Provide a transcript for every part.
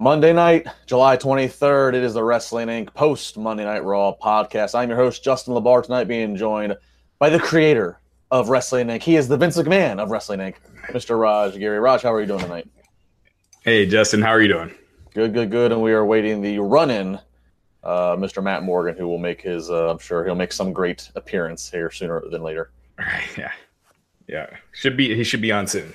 Monday night, July 23rd. It is the Wrestling Inc. post Monday Night Raw podcast. I'm your host, Justin LaBar, tonight being joined by the creator of Wrestling Inc. He is the Vince McMahon of Wrestling Inc., Mr. Raj Giri. Raj, how are you doing tonight? Hey, Justin, how are you doing? Good, good, good. And we are waiting the run in, uh, Mr. Matt Morgan, who will make his, uh, I'm sure he'll make some great appearance here sooner than later. All right, yeah. Yeah. Should be, he should be on soon.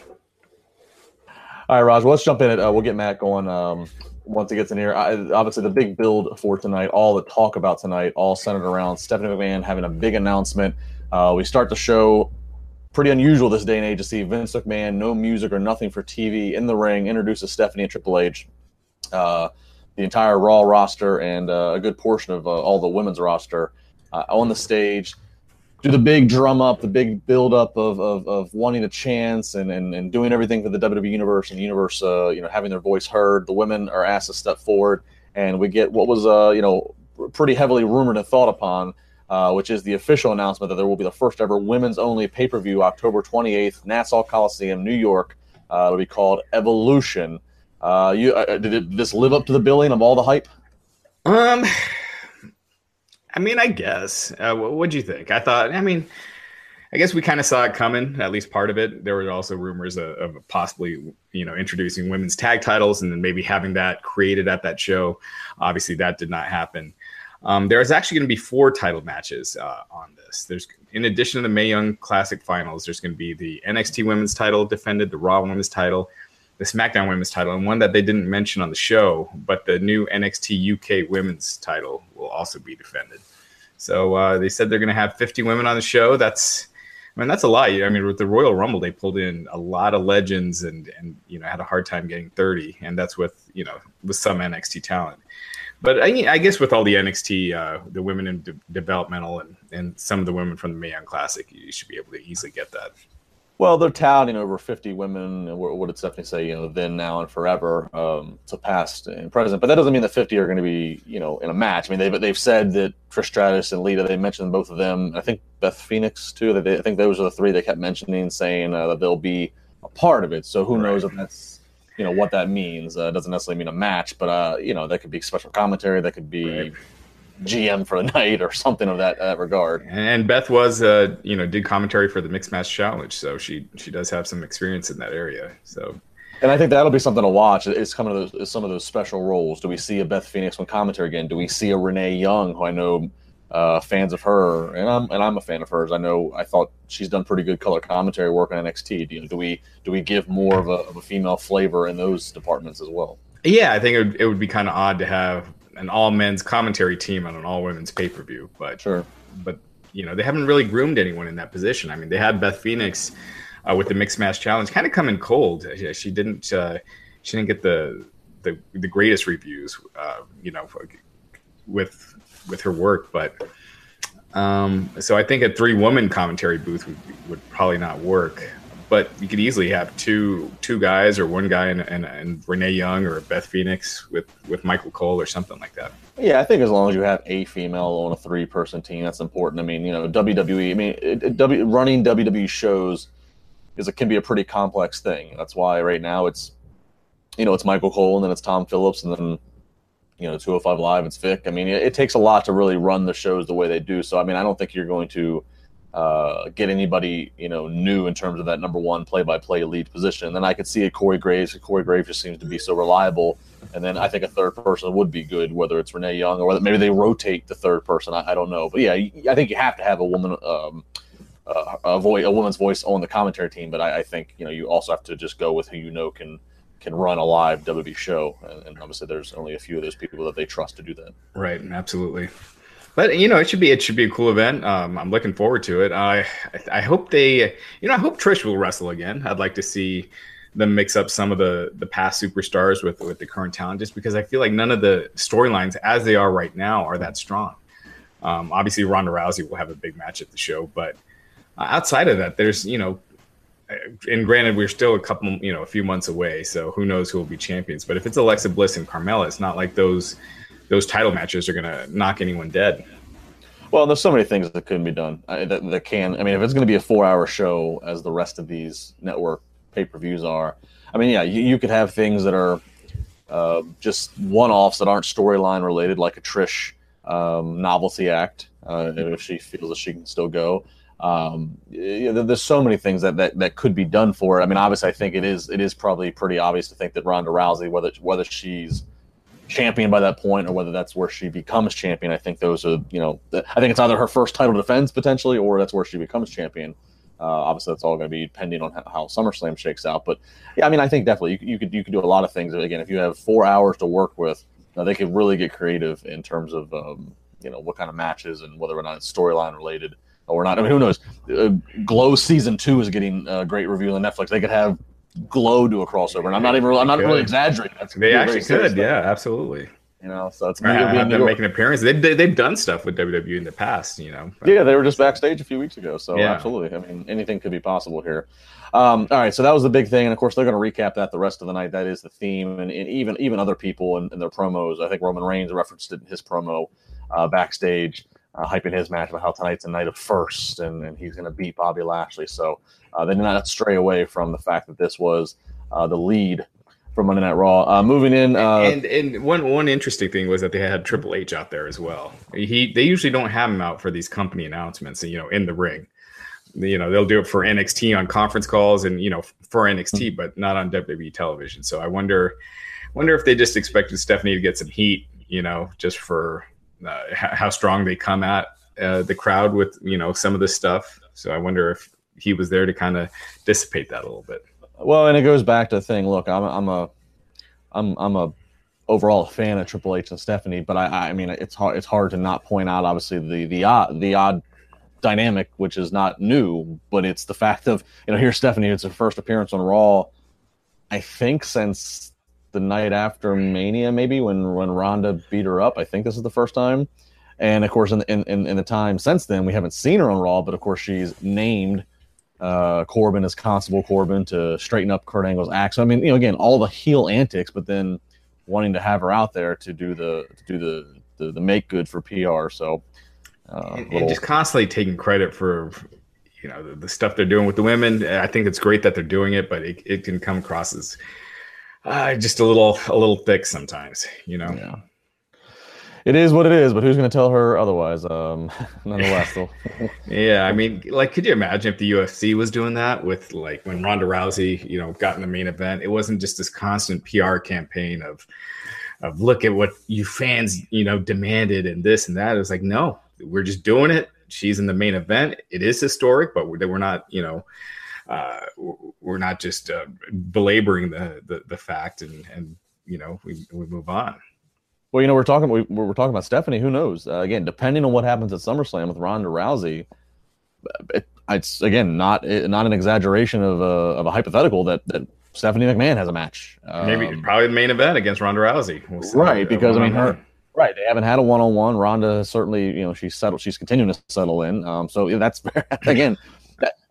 All right, Raj. Well, let's jump in it. Uh, we'll get Matt going um, once he gets in here. I, obviously, the big build for tonight, all the talk about tonight, all centered around Stephanie McMahon having a big announcement. Uh, we start the show pretty unusual this day and age to see Vince McMahon, no music or nothing for TV, in the ring, introduces Stephanie and Triple H, uh, the entire Raw roster, and uh, a good portion of uh, all the women's roster uh, on the stage do the big drum up, the big build up of, of, of wanting a chance and, and, and doing everything for the WWE universe and the universe, uh, you know, having their voice heard. The women are asked to step forward, and we get what was, uh, you know, pretty heavily rumored and thought upon, uh, which is the official announcement that there will be the first ever women's only pay per view October 28th, Nassau Coliseum, New York. Uh, it'll be called Evolution. Uh, you uh, did, it, did this live up to the billing of all the hype? Um, I mean, I guess. Uh, what do you think? I thought. I mean, I guess we kind of saw it coming. At least part of it. There were also rumors of, of, possibly, you know, introducing women's tag titles and then maybe having that created at that show. Obviously, that did not happen. Um, there is actually going to be four title matches uh, on this. There's, in addition to the Mae Young Classic Finals, there's going to be the NXT Women's Title defended, the Raw Women's Title, the SmackDown Women's title, and one that they didn't mention on the show, but the new NXT UK Women's title will also be defended. So uh, they said they're going to have 50 women on the show. That's, I mean, that's a lot. I mean, with the Royal Rumble, they pulled in a lot of legends and and you know had a hard time getting 30, and that's with you know with some NXT talent. But I, I guess with all the NXT, uh, the women in de- developmental and, and some of the women from the Mae Young Classic, you should be able to easily get that. Well, they're touting over 50 women. What did Stephanie say? You know, then, now, and forever um, to past and present. But that doesn't mean the 50 are going to be, you know, in a match. I mean, they've, they've said that Trish Stratus and Lita, they mentioned both of them. I think Beth Phoenix, too. That they, I think those are the three they kept mentioning, saying uh, that they'll be a part of it. So who right. knows if that's, you know, what that means. Uh, doesn't necessarily mean a match, but, uh, you know, that could be special commentary. That could be. Right GM for the night or something of that, that regard. And Beth was, uh, you know, did commentary for the Mixed Match Challenge, so she she does have some experience in that area. So, and I think that'll be something to watch. It's coming to those, some of those special roles. Do we see a Beth Phoenix on commentary again? Do we see a Renee Young, who I know uh, fans of her, and I'm and I'm a fan of hers. I know I thought she's done pretty good color commentary work on NXT. Do, you know, do we do we give more of a, of a female flavor in those departments as well? Yeah, I think it would, it would be kind of odd to have an all men's commentary team on an all women's pay per view. But sure, but you know they haven't really groomed anyone in that position. I mean, they had Beth Phoenix uh, with the mixed match challenge, kind of coming cold. She didn't uh, she didn't get the the, the greatest reviews, uh, you know, with with her work, but. Um, so I think a three woman commentary booth would, would probably not work but you could easily have two two guys or one guy and, and, and Renee Young or Beth Phoenix with with Michael Cole or something like that. Yeah, I think as long as you have a female on a three person team, that's important. I mean, you know, WWE. I mean, it, w, running WWE shows is it can be a pretty complex thing. That's why right now it's you know it's Michael Cole and then it's Tom Phillips and then you know 205 Live it's Vic. I mean, it, it takes a lot to really run the shows the way they do. So I mean, I don't think you're going to uh, get anybody you know new in terms of that number one play-by-play lead position. And then I could see a Corey Graves. Corey Graves just seems to be so reliable. And then I think a third person would be good, whether it's Renee Young or whether maybe they rotate the third person. I, I don't know, but yeah, I think you have to have a woman, um, uh, a a woman's voice on the commentary team. But I, I, think you know you also have to just go with who you know can can run a live WWE show, and, and obviously there's only a few of those people that they trust to do that. Right, absolutely. But you know, it should be it should be a cool event. Um, I'm looking forward to it. I I hope they, you know, I hope Trish will wrestle again. I'd like to see them mix up some of the the past superstars with with the current talent, just because I feel like none of the storylines as they are right now are that strong. Um, obviously, Ronda Rousey will have a big match at the show, but uh, outside of that, there's you know, and granted, we're still a couple, you know, a few months away, so who knows who will be champions. But if it's Alexa Bliss and Carmella, it's not like those those title matches are going to knock anyone dead. Well, there's so many things that couldn't be done that, that can. I mean, if it's going to be a four-hour show, as the rest of these network pay-per-views are, I mean, yeah, you, you could have things that are uh, just one-offs that aren't storyline related, like a Trish um, novelty act, uh, if she feels that she can still go. Um, yeah, there's so many things that, that that could be done for it. I mean, obviously, I think it is it is probably pretty obvious to think that Ronda Rousey, whether whether she's champion by that point or whether that's where she becomes champion, I think those are you know I think it's either her first title defense potentially or that's where she becomes champion. Uh, obviously, that's all going to be depending on how, how, SummerSlam shakes out. But yeah, I mean, I think definitely you, you, could you could do a lot of things. Again, if you have four hours to work with, uh, they could really get creative in terms of um, you know what kind of matches and whether or not it's storyline related or not. I mean, who knows? Uh, Glow season two is getting a great review on Netflix. They could have Glow to a crossover, and I'm not even I'm not really exaggerating. That's they actually could, yeah, absolutely. You know, so it's right, have them make an appearance. They, they, they've done stuff with WWE in the past, you know. Yeah, they were just backstage a few weeks ago, so yeah. absolutely. I mean, anything could be possible here. Um, all right, so that was the big thing, and of course they're going to recap that the rest of the night. That is the theme, and, and even even other people in, in, their promos. I think Roman Reigns referenced it in his promo uh, backstage uh, hyping his match about how tonight's a night of first and, and he's going to beat Bobby Lashley. So uh, they did not stray away from the fact that this was uh, the lead from Monday Night Raw. Uh, moving in, uh, and and one one interesting thing was that they had Triple H out there as well. He they usually don't have him out for these company announcements, you know, in the ring. You know, they'll do it for NXT on conference calls and you know for NXT, mm-hmm. but not on WWE television. So I wonder wonder if they just expected Stephanie to get some heat, you know, just for uh, how strong they come at uh, the crowd with you know some of this stuff. So I wonder if he was there to kind of dissipate that a little bit. Well, and it goes back to the thing. Look, I'm I'm a I'm I'm a overall fan of Triple H and Stephanie, but I I mean it's hard it's hard to not point out obviously the the odd the odd dynamic, which is not new, but it's the fact of you know here's Stephanie. It's her first appearance on Raw, I think since the night after Mania, maybe when when Ronda beat her up. I think this is the first time. And of course, in in, in the time since then, we haven't seen her on Raw, but of course, she's named uh, Corbin as Constable Corbin to straighten up Kurt Angle's act. So I mean, you know, again, all the heel antics, but then wanting to have her out there to do the to do the the, the make good for PR. So uh, and, little... and, just constantly taking credit for you know the, the, stuff they're doing with the women. I think it's great that they're doing it, but it, it can come across as uh, just a little a little thick sometimes, you know. Yeah. It is what it is, but who's going to tell her otherwise? Um, nonetheless, yeah, I mean, like, could you imagine if the UFC was doing that with like when Ronda Rousey, you know, got in the main event? It wasn't just this constant PR campaign of, of look at what you fans, you know, demanded and this and that. It was like, no, we're just doing it. She's in the main event. It is historic, but we're, we're not, you know, uh, we're not just uh, belaboring the, the, the fact and and you know we, we move on. Well, you know we're talking we, we're talking about Stephanie. Who knows? Uh, again, depending on what happens at SummerSlam with Ronda Rousey, it, it's again not not an exaggeration of a of a hypothetical that that Stephanie McMahon has a match. Um, Maybe probably the main event against Ronda Rousey. We'll right, because I mean her. Right, they haven't had a one-on-one. Ronda certainly, you know, she's settled. She's continuing to settle in. Um, so that's again,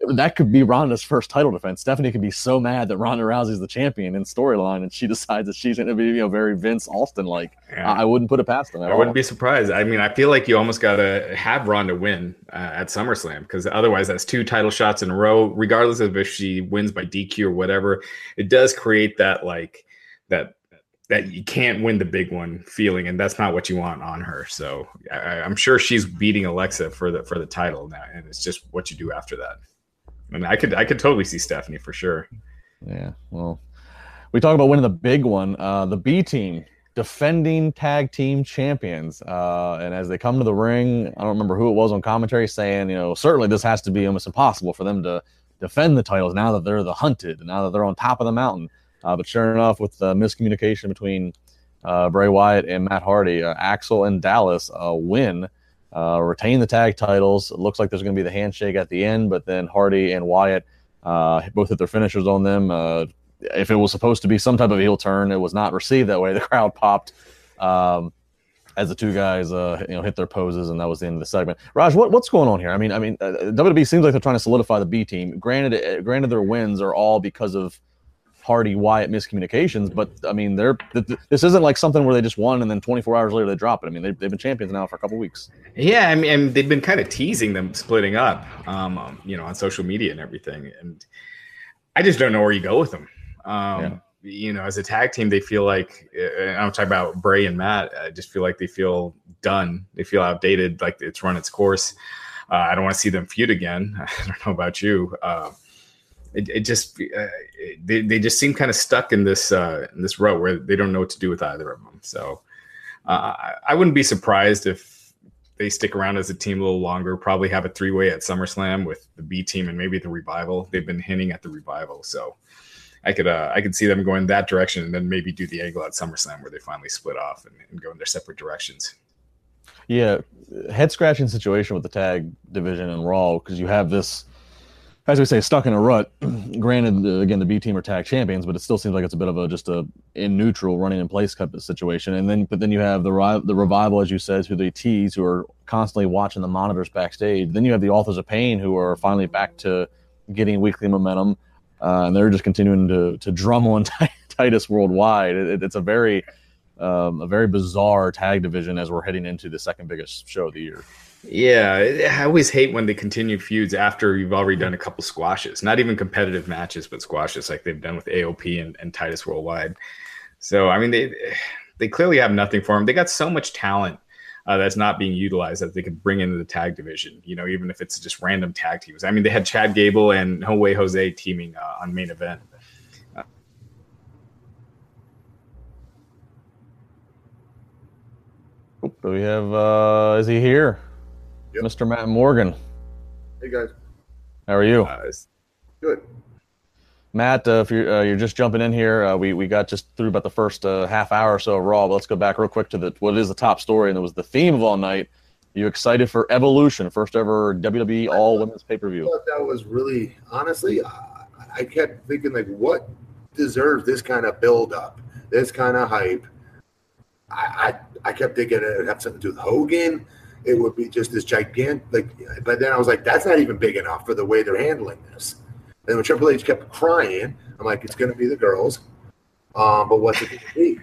that, could be Ronda's first title defense. Stephanie could be so mad that Ronda Rousey's the champion in storyline, and she decides that she's going to be, you know, very Vince Austin like. Yeah. I, I, wouldn't put it past them. I all. wouldn't be surprised. I mean, I feel like you almost got to have Ronda win uh, at SummerSlam because otherwise, that's two title shots in a row. Regardless of if she wins by DQ or whatever, it does create that like that that you can't win the big one feeling, and that's not what you want on her. So I, am sure she's beating Alexa for the for the title now, and it's just what you do after that. I mean, I could I could totally see Stephanie for sure. Yeah, well, we talk about winning the big one. Uh, the B team, defending tag team champions, uh, and as they come to the ring, I don't remember who it was on commentary saying, you know, certainly this has to be almost impossible for them to defend the titles now that they're the hunted, now that they're on top of the mountain. Uh, but sure enough, with the miscommunication between uh, Bray Wyatt and Matt Hardy, uh, Axel and Dallas uh, win, uh, retain the tag titles. It looks like there's going to be the handshake at the end, but then Hardy and Wyatt uh, both hit their finishers on them. if it was supposed to be some type of heel turn, it was not received that way. The crowd popped. Um, as the two guys, uh, you know, hit their poses, and that was the end of the segment. Raj, what, what's going on here? I mean, I mean, uh, WWE seems like they're trying to solidify the B team. Granted, granted, their wins are all because of Hardy Wyatt miscommunications, but I mean, they're this isn't like something where they just won and then 24 hours later they drop it. I mean, they've, they've been champions now for a couple weeks. Yeah, I mean, they've been kind of teasing them splitting up, um, um, you know, on social media and everything, and I just don't know where you go with them. Um, yeah. you know, as a tag team, they feel like uh, I'm talking about Bray and Matt. I just feel like they feel done. They feel outdated, like it's run its course. Uh, I don't want to see them feud again. I don't know about you. Uh, it, it, just uh, they, they just seem kind of stuck in this uh, in this row where they don't know what to do with either of them. So uh, I wouldn't be surprised if they stick around as a team a little longer. Probably have a three way at SummerSlam with the B team and maybe the Revival. They've been hinting at the Revival, so I could uh, I could see them going that direction and then maybe do the angle at SummerSlam where they finally split off and, and go in their separate directions. Yeah, head scratching situation with the tag division and Raw because you have this, as we say, stuck in a rut. Granted, again, the B team are tag champions, but it still seems like it's a bit of a just a in neutral running in place type of situation. And then, but then you have the the revival, as you said, who they tease, who are constantly watching the monitors backstage. Then you have the authors of pain, who are finally back to getting weekly momentum, uh, and they're just continuing to to drum on Titus worldwide. It, it's a very um, a very bizarre tag division as we're heading into the second biggest show of the year. Yeah, I always hate when they continue feuds after you've already done a couple squashes, not even competitive matches, but squashes like they've done with AOP and, and Titus Worldwide. So, I mean, they they clearly have nothing for them. They got so much talent uh, that's not being utilized that they could bring into the tag division. You know, even if it's just random tag teams. I mean, they had Chad Gable and No Way Jose teaming uh, on main event. Do we have? uh Is he here? Yep. Mr. Matt Morgan. Hey guys. How are you? Uh, good. Matt, uh, if you're uh, you're just jumping in here, uh, we we got just through about the first uh, half hour or so of Raw. But let's go back real quick to the what is the top story, and it was the theme of all night. You excited for Evolution, first ever WWE All Women's Pay Per View? That was really honestly. I, I kept thinking like, what deserves this kind of build up, this kind of hype? I, I, I kept thinking it had something to do with Hogan. It would be just this gigantic, like, but then I was like, that's not even big enough for the way they're handling this. And when Triple H kept crying, I'm like, it's going to be the girls. Um, but what's it going to be?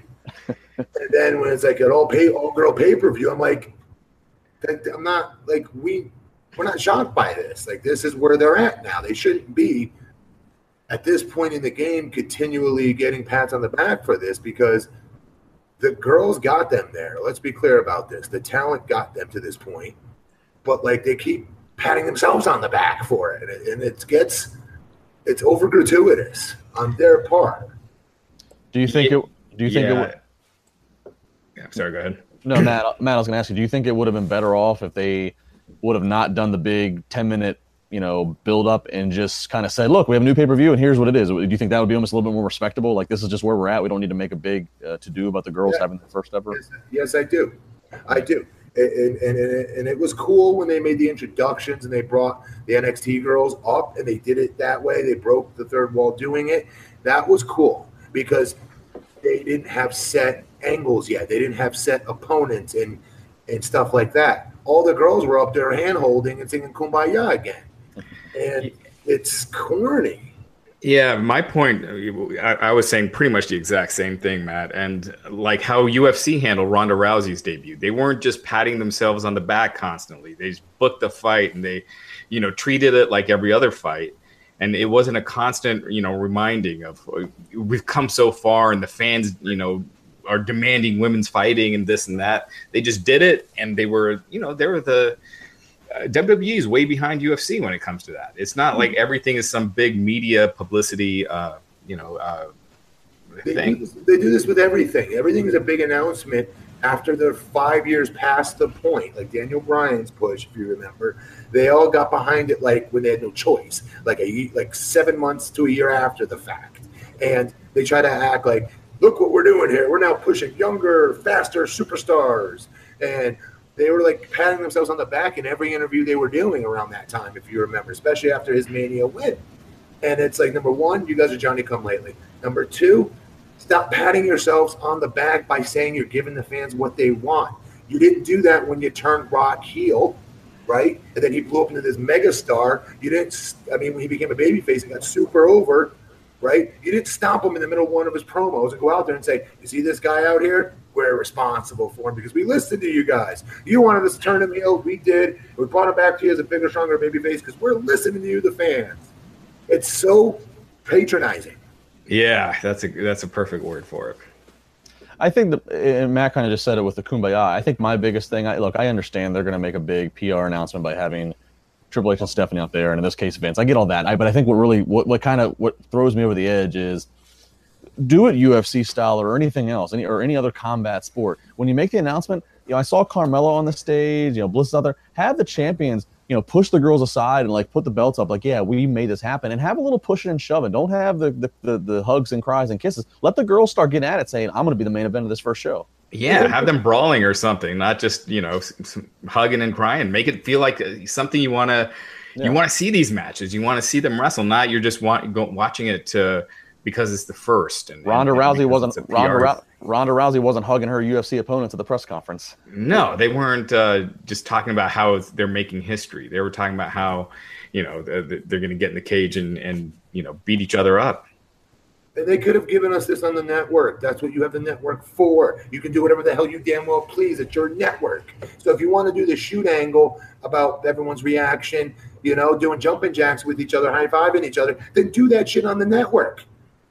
and then when it's like an all pay all girl pay per view, I'm like, I'm not like we we're not shocked by this. Like this is where they're at now. They shouldn't be at this point in the game continually getting pats on the back for this because the girls got them there. Let's be clear about this. The talent got them to this point, but like they keep patting themselves on the back for it, and it, and it gets it's over gratuitous on their part. Do you think it? Do you think yeah. it? Would, yeah, sorry. Go ahead. No, Matt. Matt, I was going to ask you. Do you think it would have been better off if they would have not done the big ten minute you know, build up and just kind of say, look, we have a new pay per view and here's what it is. Do you think that would be almost a little bit more respectable? Like, this is just where we're at. We don't need to make a big uh, to do about the girls yeah. having the first ever. Yes, yes, I do. I do. And, and, and, and, it was cool when they made the introductions and they brought the NXT girls up and they did it that way. They broke the third wall doing it. That was cool because they didn't have set angles yet. They didn't have set opponents and, and stuff like that. All the girls were up there hand holding and singing Kumbaya again and it's corny. Yeah, my point, I, I, was saying pretty much the exact same thing, Matt. And like how UFC handled Ronda Rousey's debut, they weren't just patting themselves on the back constantly. They just booked the fight and they, you know, treated it like every other fight. And it wasn't a constant, you know, reminding of we've come so far and the fans, you know, are demanding women's fighting and this and that. They just did it and they were, you know, they were the, uh, WWE is way behind UFC when it comes to that. It's not like hmm. everything is some big media publicity, uh, you know, uh, they thing. Do this, they do this with everything. Everything is a big announcement after they're five years past the point. Like Daniel Bryan's push, if you remember, they all got behind it like when they had no choice, like a like seven months to a year after the fact, and they try to act like, look what we're doing here. We're now pushing younger, faster superstars, and they were like patting themselves on the back in every interview they were doing around that time, if you remember, especially after his Mania win. And it's like, number one, you guys are Johnny come lately. Number two, stop patting yourselves on the back by saying you're giving the fans what they want. You didn't do that when you turned Rock heel, right? And then he blew up into this megastar. You didn't, I mean, when he became a babyface and got super over, right? You didn't stop him in the middle of one of his promos and go out there and say, You see this guy out here? We're responsible for him because we listened to you guys. You wanted us to turn him heel. We did. We brought him back to you as a bigger, stronger baby face because we're listening to you, the fans. It's so patronizing. Yeah, that's a that's a perfect word for it. I think that and Matt kind of just said it with the kumbaya. I think my biggest thing, I look, I understand they're going to make a big PR announcement by having Triple H and Stephanie out there, and in this case, Vince. I get all that, I, but I think what really, what, what kind of what throws me over the edge is do it UFC style or anything else, any or any other combat sport. When you make the announcement, you know, I saw Carmella on the stage, you know, Bliss is out there. Have the champions, you know, push the girls aside and like put the belts up, like, yeah, we made this happen, and have a little pushing and shoving. Don't have the the, the, the hugs and cries and kisses. Let the girls start getting at it, saying, "I'm going to be the main event of this first show." Yeah, have them brawling or something, not just you know hugging and crying. Make it feel like uh, something you want to yeah. you want to see these matches. You want to see them wrestle, not you're just want, go, watching it to because it's the first. And Ronda and, Rousey wasn't Ronda, Ronda Rousey wasn't hugging her UFC opponents at the press conference. No, they weren't uh, just talking about how they're making history. They were talking about how you know they're, they're going to get in the cage and and you know beat each other up. And they could have given us this on the network. That's what you have the network for. You can do whatever the hell you damn well please. It's your network. So if you want to do the shoot angle about everyone's reaction, you know, doing jumping jacks with each other, high fiving each other, then do that shit on the network.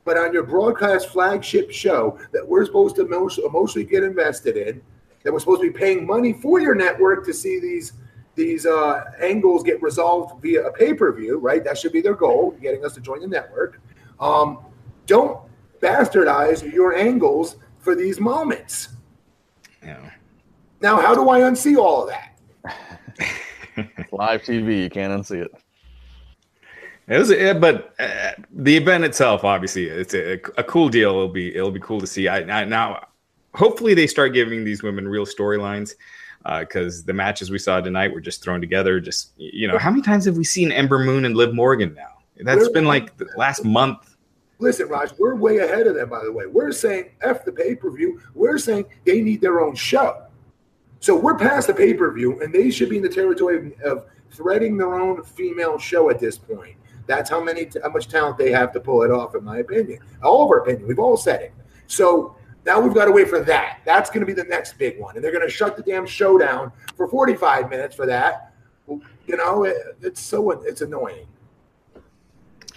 But on your broadcast flagship show that we're supposed to emotionally get invested in, that we're supposed to be paying money for your network to see these these uh, angles get resolved via a pay per view, right? That should be their goal, getting us to join the network. Um, don't bastardize your angles for these moments. Yeah. Now, how do I unsee all of that? Live TV, you can't unsee it. It was, but uh, the event itself, obviously, it's a, a, cool deal. It'll be it'll be cool to see. I, I now, hopefully, they start giving these women real storylines because uh, the matches we saw tonight were just thrown together. Just you know, how many times have we seen Ember Moon and Liv Morgan now? That's we're, been like the last month. Listen, Raj, we're way ahead of them. By the way, we're saying f the pay per view. We're saying they need their own show. So we're past the pay per view, and they should be in the territory of, of threading their own female show at this point. That's how many how much talent they have to pull it off, in my opinion. All of our opinion. We've all said it. So now we've got to wait for that. That's going to be the next big one, and they're going to shut the damn show down for 45 minutes for that. You know, it, it's so it's annoying.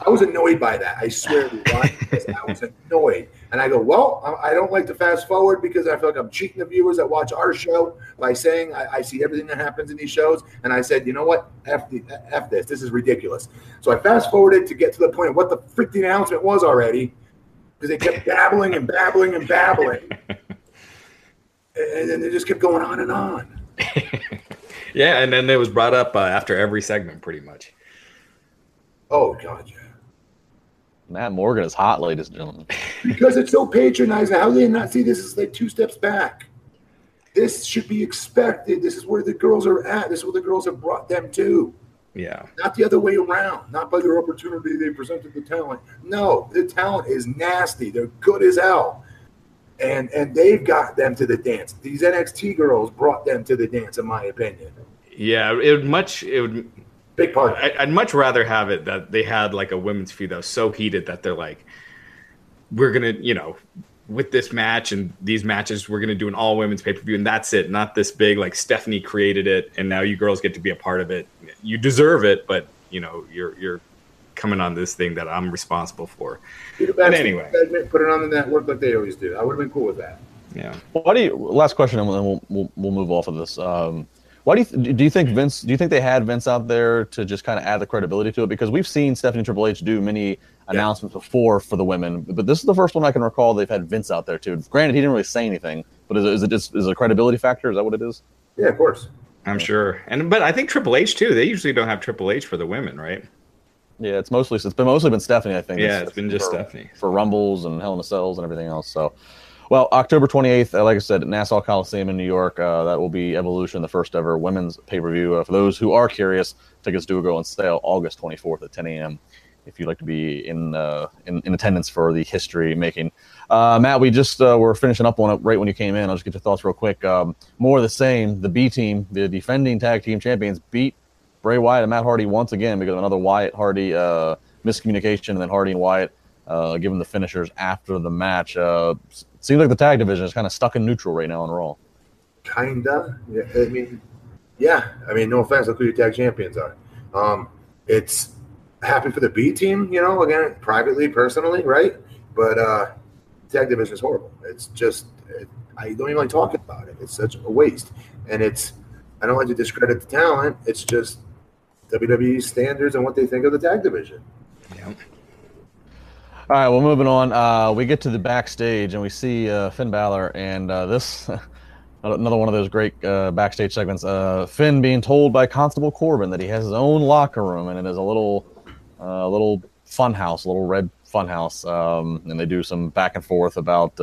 I was annoyed by that. I swear to God, I was annoyed. And I go, well, I don't like to fast forward because I feel like I'm cheating the viewers that watch our show by saying I, I see everything that happens in these shows. And I said, you know what? F, the, F this. This is ridiculous. So I fast forwarded to get to the point of what the freaking announcement was already because they kept babbling and babbling and babbling. and then they just kept going on and on. yeah. And then it was brought up uh, after every segment, pretty much. Oh, God, yeah. Matt Morgan is hot, ladies and gentlemen. Because it's so patronizing. How do they not see this is like two steps back? This should be expected. This is where the girls are at. This is where the girls have brought them to. Yeah. Not the other way around. Not by their opportunity they presented the talent. No, the talent is nasty. They're good as hell. And and they've got them to the dance. These NXT girls brought them to the dance, in my opinion. Yeah, it would much it would Big part. I, would much rather have it that they had like a women's feud that was so heated that they're like, we're gonna, you know, with this match and these matches, we're gonna do an all women's pay per view, and that's it. Not this big like Stephanie created it, and now you girls get to be a part of it. You deserve it, but you know, you're you're coming on this thing that I'm responsible for. But anyway, put it on the network like they always do. I would have been cool with that. Yeah. What do you? Last question, and we'll we'll, we'll move off of this. Um, why do you do you think hmm. Vince? Do you think they had Vince out there to just kind of add the credibility to it? Because we've seen Stephanie Triple H do many announcements before for the women, but this is the first one I can recall they've had Vince out there too. Granted, he didn't really say anything, but is it, is it just is it a credibility factor? Is that what it is? Yeah, of course. I'm sure, and but I think Triple H too. They usually don't have Triple H for the women, right? Yeah, it's mostly it's been mostly been Stephanie. I think. Yeah, it's, it's been just for, Stephanie for Rumbles and Hell in a Cells and everything else. So, well, October 28th, uh, like I said, Nassau Coliseum in New York. Uh, that will be Evolution, the first ever women's pay per view. Uh, for those who are curious, tickets do go on sale August 24th at 10 a.m. If you'd like to be in uh, in, in, attendance for the history making, uh, Matt, we just were finishing up on it right when you came in. I'll just get your thoughts real quick. Um, more of the same. The B team, the defending tag team champions, beat Bray Wyatt and Matt Hardy once again because of another Wyatt Hardy miscommunication, and then Hardy and Wyatt uh, given the finishers after the match. Uh, seems like the tag division is kind of stuck in neutral right now on Raw. Kinda. Yeah, I mean, yeah. I mean, no offense, look who your tag champions are. Um, it's happy for the B team, you know. Again, privately, personally, right? But uh, tag division is horrible. It's just it, I don't even like talking about it. It's such a waste, and it's I don't like to discredit the talent. It's just WWE standards and what they think of the tag division. All right, well, moving on. Uh, we get to the backstage and we see uh, Finn Balor, and uh, this another one of those great uh, backstage segments. Uh, Finn being told by Constable Corbin that he has his own locker room and it is a little, uh, little fun house, a little red fun house, um, and they do some back and forth about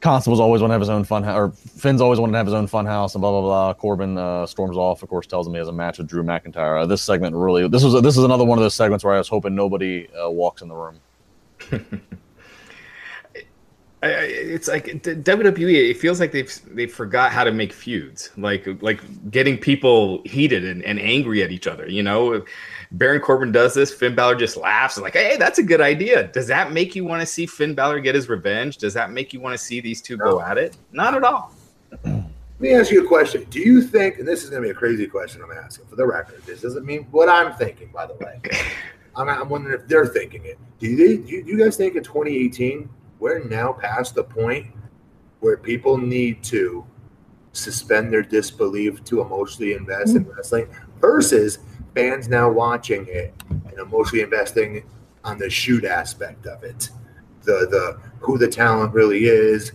Constable's always want to have his own fun house, or Finn's always wanted to have his own fun house, and blah blah blah. Corbin uh, storms off. Of course, tells him he has a match with Drew McIntyre. Uh, this segment really, this was this is another one of those segments where I was hoping nobody uh, walks in the room. it's like WWE. It feels like they've they forgot how to make feuds, like like getting people heated and, and angry at each other. You know, Baron Corbin does this, Finn Balor just laughs, like, hey, that's a good idea. Does that make you want to see Finn Balor get his revenge? Does that make you want to see these two go at it? Not at all. Let me ask you a question. Do you think, and this is going to be a crazy question I'm asking for the record, this doesn't mean what I'm thinking, by the way. I'm, I'm wondering if they're thinking it. Do you, do you guys think in 2018, we're now past the point where people need to suspend their disbelief to emotionally invest in wrestling versus fans now watching it and emotionally investing on the shoot aspect of it, the the who the talent really is,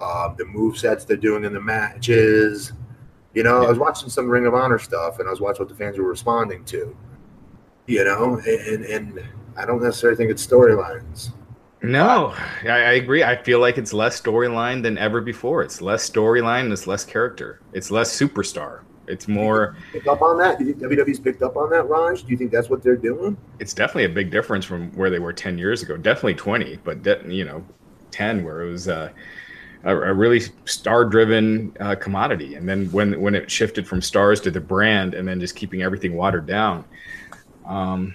uh, the move sets they're doing in the matches. You know, I was watching some Ring of Honor stuff, and I was watching what the fans were responding to. You know, and and I don't necessarily think it's storylines. No, I, I, agree. I feel like it's less storyline than ever before. It's less storyline. It's less character. It's less superstar. It's more pick up on that. Do you think WWE's picked up on that, Raj? Do you think that's what they're doing? It's definitely a big difference from where they were ten years ago. Definitely twenty, but de- you know, ten where it was uh, a, a, really star-driven uh, commodity, and then when when it shifted from stars to the brand, and then just keeping everything watered down. Um,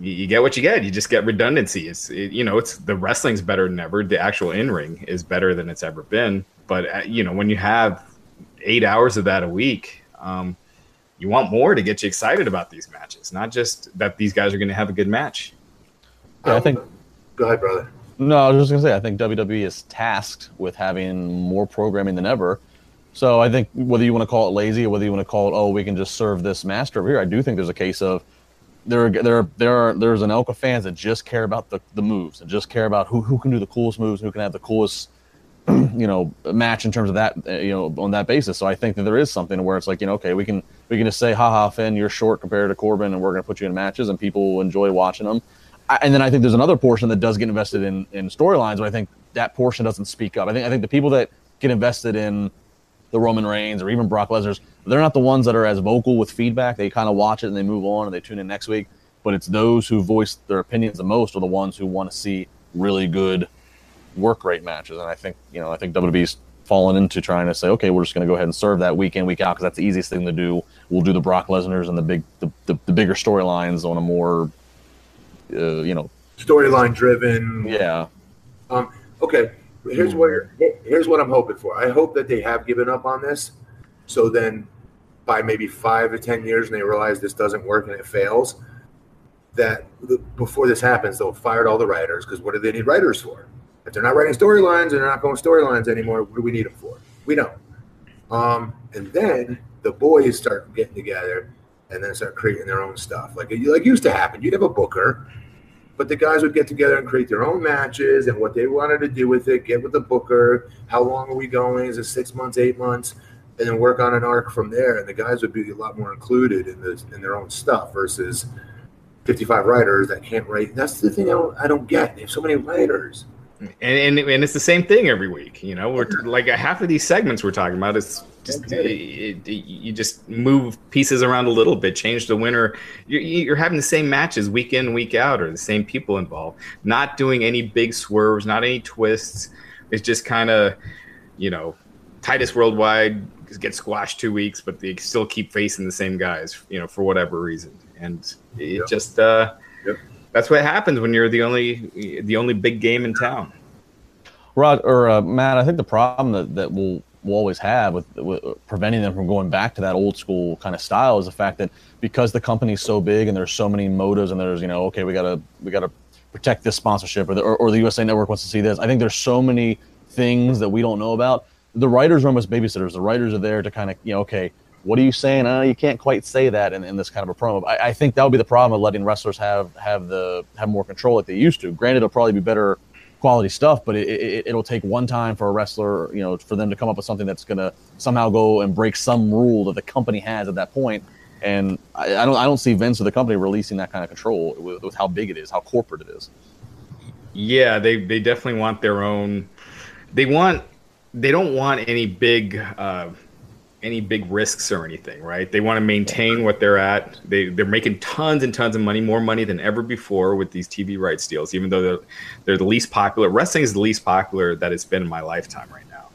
you, you get what you get. You just get redundancy. It's it, you know, it's the wrestling's better than ever. The actual in ring is better than it's ever been. But uh, you know, when you have eight hours of that a week, um, you want more to get you excited about these matches, not just that these guys are going to have a good match. Yeah, I think. Go ahead, brother. No, I was just going to say, I think WWE is tasked with having more programming than ever. So I think whether you want to call it lazy or whether you want to call it, oh, we can just serve this master over here, I do think there's a case of there, are there, there are there's an Elka fans that just care about the, the moves and just care about who, who can do the coolest moves, who can have the coolest you know match in terms of that uh, you know on that basis. So I think that there is something where it's like you know okay we can we can just say haha Finn you're short compared to Corbin and we're going to put you in matches and people will enjoy watching them. I, and then I think there's another portion that does get invested in in storylines, but I think that portion doesn't speak up. I think I think the people that get invested in the Roman Reigns or even Brock Lesnar's, they're not the ones that are as vocal with feedback. They kind of watch it and they move on and they tune in next week. But it's those who voice their opinions the most are the ones who want to see really good work rate matches. And I think you know I think WWE's fallen into trying to say, okay, we're just going to go ahead and serve that week in week out because that's the easiest thing to do. We'll do the Brock Lesnar's and the big the, the, the bigger storylines on a more uh, you know storyline driven. Yeah. Um. Okay. Here's what here's what I'm hoping for. I hope that they have given up on this, so then by maybe five to ten years, and they realize this doesn't work and it fails. That before this happens, they'll fired all the writers because what do they need writers for? If they're not writing storylines, and they're not going storylines anymore. What do we need them for? We don't. Um, and then the boys start getting together and then start creating their own stuff, like like used to happen. You'd have a booker, but the guys would get together and create their own matches and what they wanted to do with it. Get with the booker. How long are we going? Is it six months, eight months? And then work on an arc from there. And the guys would be a lot more included in the in their own stuff versus 55 writers that can't write. That's the thing I don't, I don't get. They have so many writers and, and, and it's the same thing every week. You know, we're like half of these segments we're talking about is just okay. it, it, you just move pieces around a little bit, change the winner. You're, you're having the same matches week in, week out, or the same people involved. Not doing any big swerves, not any twists. It's just kind of, you know, Titus Worldwide get squashed two weeks, but they still keep facing the same guys, you know, for whatever reason, and it yep. just. uh yep that's what happens when you're the only the only big game in town. Rod or uh, Matt, I think the problem that, that we'll we'll always have with, with, preventing them from going back to that old school kind of style is the fact that because the company's so big and there's so many motives and there's you know okay we gotta we gotta protect this sponsorship, or the, or, or the USA Network wants to see this. I think there's so many things that we don't know about. The writers are almost babysitters. The writers are there to kind of, you know, okay, what are you saying? Uh, you can't quite say that in, in this kind of a promo. I, I think that would be the problem of letting wrestlers have have the have more control like they used to. Granted, it'll probably be better quality stuff, but it, it, will take one time for a wrestler, you know, for them to come up with something that's going to somehow go and break some rule that the company has at that point. And I, I, don't, I don't see Vince or the company releasing that kind of control with, with how big it is, how corporate it is. Yeah, they, they definitely want their own. They want, they don't want any big, uh, any big risks or anything, right? They want to maintain what they're at. They they're making tons and tons of money, more money than ever before with these TV rights deals. Even though they're they're the least popular, wrestling is the least popular that it's been in my lifetime right now,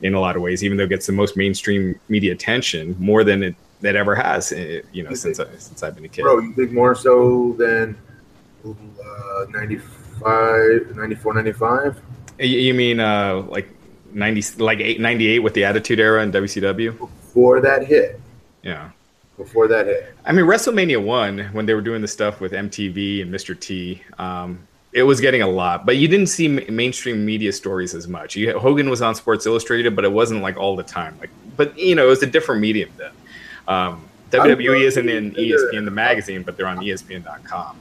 in a lot of ways. Even though it gets the most mainstream media attention, more than it that ever has, eh, you know, you since think, I, since I've been a kid. Bro, you think more so than uh, 95, 94, 95? You mean uh, like 90 like 8, 98 with the attitude era in WCW before that hit. Yeah. Before that hit. I mean WrestleMania 1 when they were doing the stuff with MTV and Mr. T um, it was getting a lot, but you didn't see mainstream media stories as much. You, Hogan was on Sports Illustrated, but it wasn't like all the time. Like, but you know, it was a different medium then. Um, WWE isn't in ESPN the magazine, but they're on ESPN.com.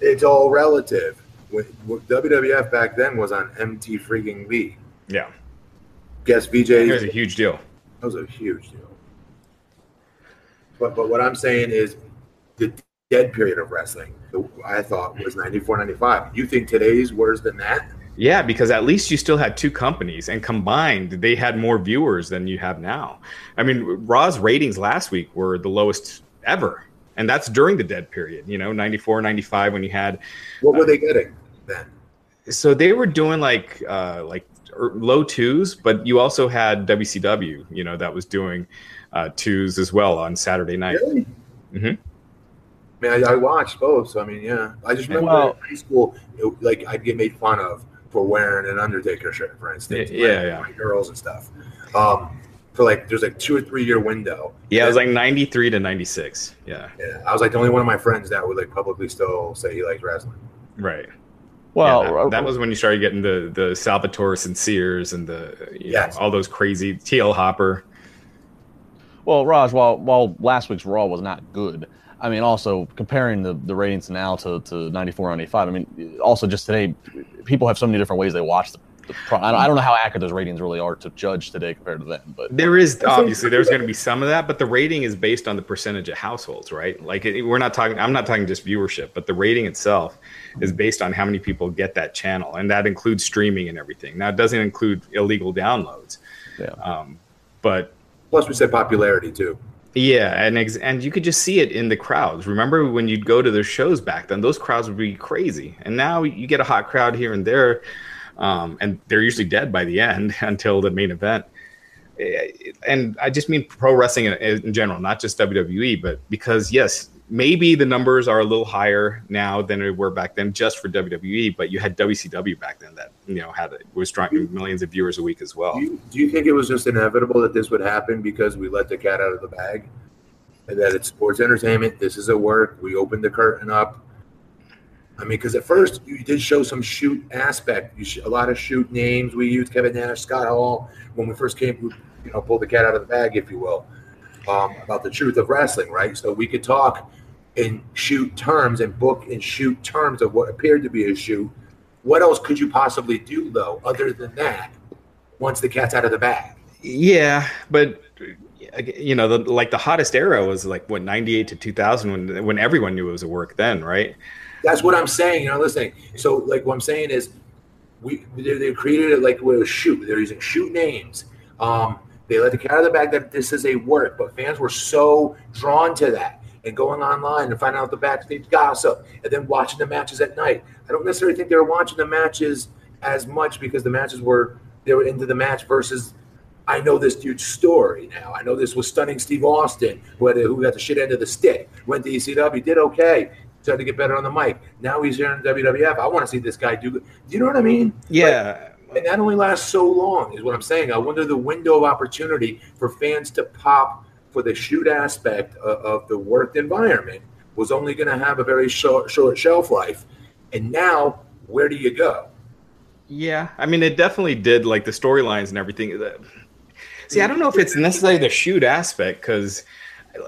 It's all relative when, WWF back then was on MT freaking V. Yeah. Guess VJ. It was a huge deal. That was a huge deal. But but what I'm saying is the dead period of wrestling, I thought was 94, 95. You think today's worse than that? Yeah, because at least you still had two companies, and combined, they had more viewers than you have now. I mean, Raw's ratings last week were the lowest ever and that's during the dead period you know 94 95 when you had what were uh, they getting then so they were doing like uh like er, low twos but you also had wcw you know that was doing uh twos as well on saturday night really? mm-hmm. I mean, I, I, watched both. So I mean, yeah, I just remember well, in high school, it, like I'd get made fun of for wearing an Undertaker shirt, for instance. Yeah, yeah, girls and stuff. Um, for like there's like two or three year window. Yeah, it was like ninety three to ninety six. Yeah. Yeah. I was like the only one of my friends that would like publicly still say he liked wrestling. Right. Well, yeah, that, that, uh, was when you started getting the the Salvatore Sincere and the yes. Know, all those crazy TL Hopper. Well, Raj, while while last week's Raw was not good, I mean, also comparing the, the ratings now to, to 94, 95, I mean, also just today, people have so many different ways they watch the, pro- I, don't, I don't know how accurate those ratings really are to judge today compared to then, but there is obviously there's going to be some of that, but the rating is based on the percentage of households, right? Like it, we're not talking, I'm not talking just viewership, but the rating itself is based on how many people get that channel, and that includes streaming and everything. Now it doesn't include illegal downloads, yeah. Um, but plus we said popularity too. Yeah, and ex- and you could just see it in the crowds. Remember when you'd go to their shows back then? Those crowds would be crazy, and now you get a hot crowd here and there um, and they're usually dead by the end until the main event. Eh, and I just mean pro wrestling in, in general, not just WWE, but because yes, maybe the numbers are a little higher now than they were back then, just for WWE. But you had WCW back then that you know had was drawing millions of viewers a week as well. Do you, do you think it was just inevitable that this would happen because we let the cat out of the bag? And that it's sports entertainment. This is a work. We opened the curtain up. I mean, because at first you did show some shoot aspect. You sh- a lot of shoot names. We used Kevin Nash, Scott Hall when we first came. We, you know, pulled the cat out of the bag, if you will, um, about the truth of wrestling, right? So we could talk in shoot terms and book in shoot terms of what appeared to be a shoot. What else could you possibly do though, other than that? Once the cat's out of the bag. Yeah, but you know, the, like the hottest era was like what ninety eight to two thousand when when everyone knew it was a work then, right? That's what I'm saying. You're not listening. So, like, what I'm saying is, we they, they created it like with a shoot. They're using shoot names. Um, they let the cat out of the bag that this is a work, but fans were so drawn to that and going online and finding out the backstage gossip and then watching the matches at night. I don't necessarily think they were watching the matches as much because the matches were they were into the match versus I know this dude's story now. I know this was stunning Steve Austin, who, had, who got the shit end of the stick, went to ECW, did okay started to get better on the mic. Now he's here in WWF. I want to see this guy do. Do you know what I mean? Yeah. Like, and that only lasts so long, is what I'm saying. I wonder the window of opportunity for fans to pop for the shoot aspect of, of the worked environment was only going to have a very short, short shelf life And now, where do you go? Yeah, I mean, it definitely did like the storylines and everything. See, I don't know if it's necessarily the shoot aspect because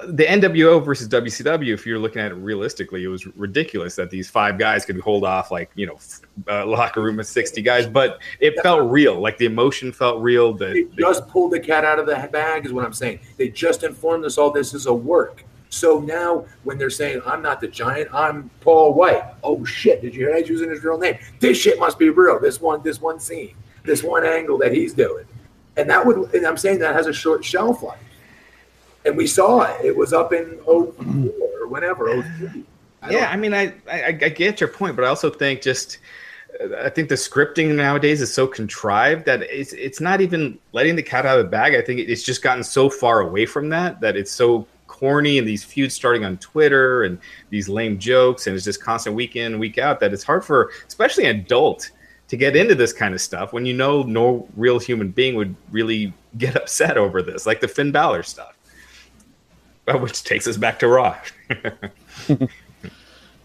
the NWO versus WCW, if you're looking at it realistically, it was ridiculous that these five guys could hold off like you know a locker room of sixty guys, but it felt real. Like the emotion felt real. That they just pulled the cat out of the bag, is what I'm saying. They just informed us all this is a work. So now, when they're saying I'm not the giant, I'm Paul White. Oh shit! Did you hear that using his real name? This shit must be real. This one, this one scene, this one angle that he's doing, and that would, and I'm saying that has a short shelf life and we saw it. It was up in 04 or whenever. I yeah, I mean, I, I, I get your point, but I also think just uh, I think the scripting nowadays is so contrived that it's it's not even letting the cat out of the bag. I think it's just gotten so far away from that that it's so corny and these feuds starting on Twitter and these lame jokes and it's just constant week in week out that it's hard for especially an adult to get into this kind of stuff when you know no real human being would really get upset over this, like the Finn Balor stuff. which takes us back to Raw.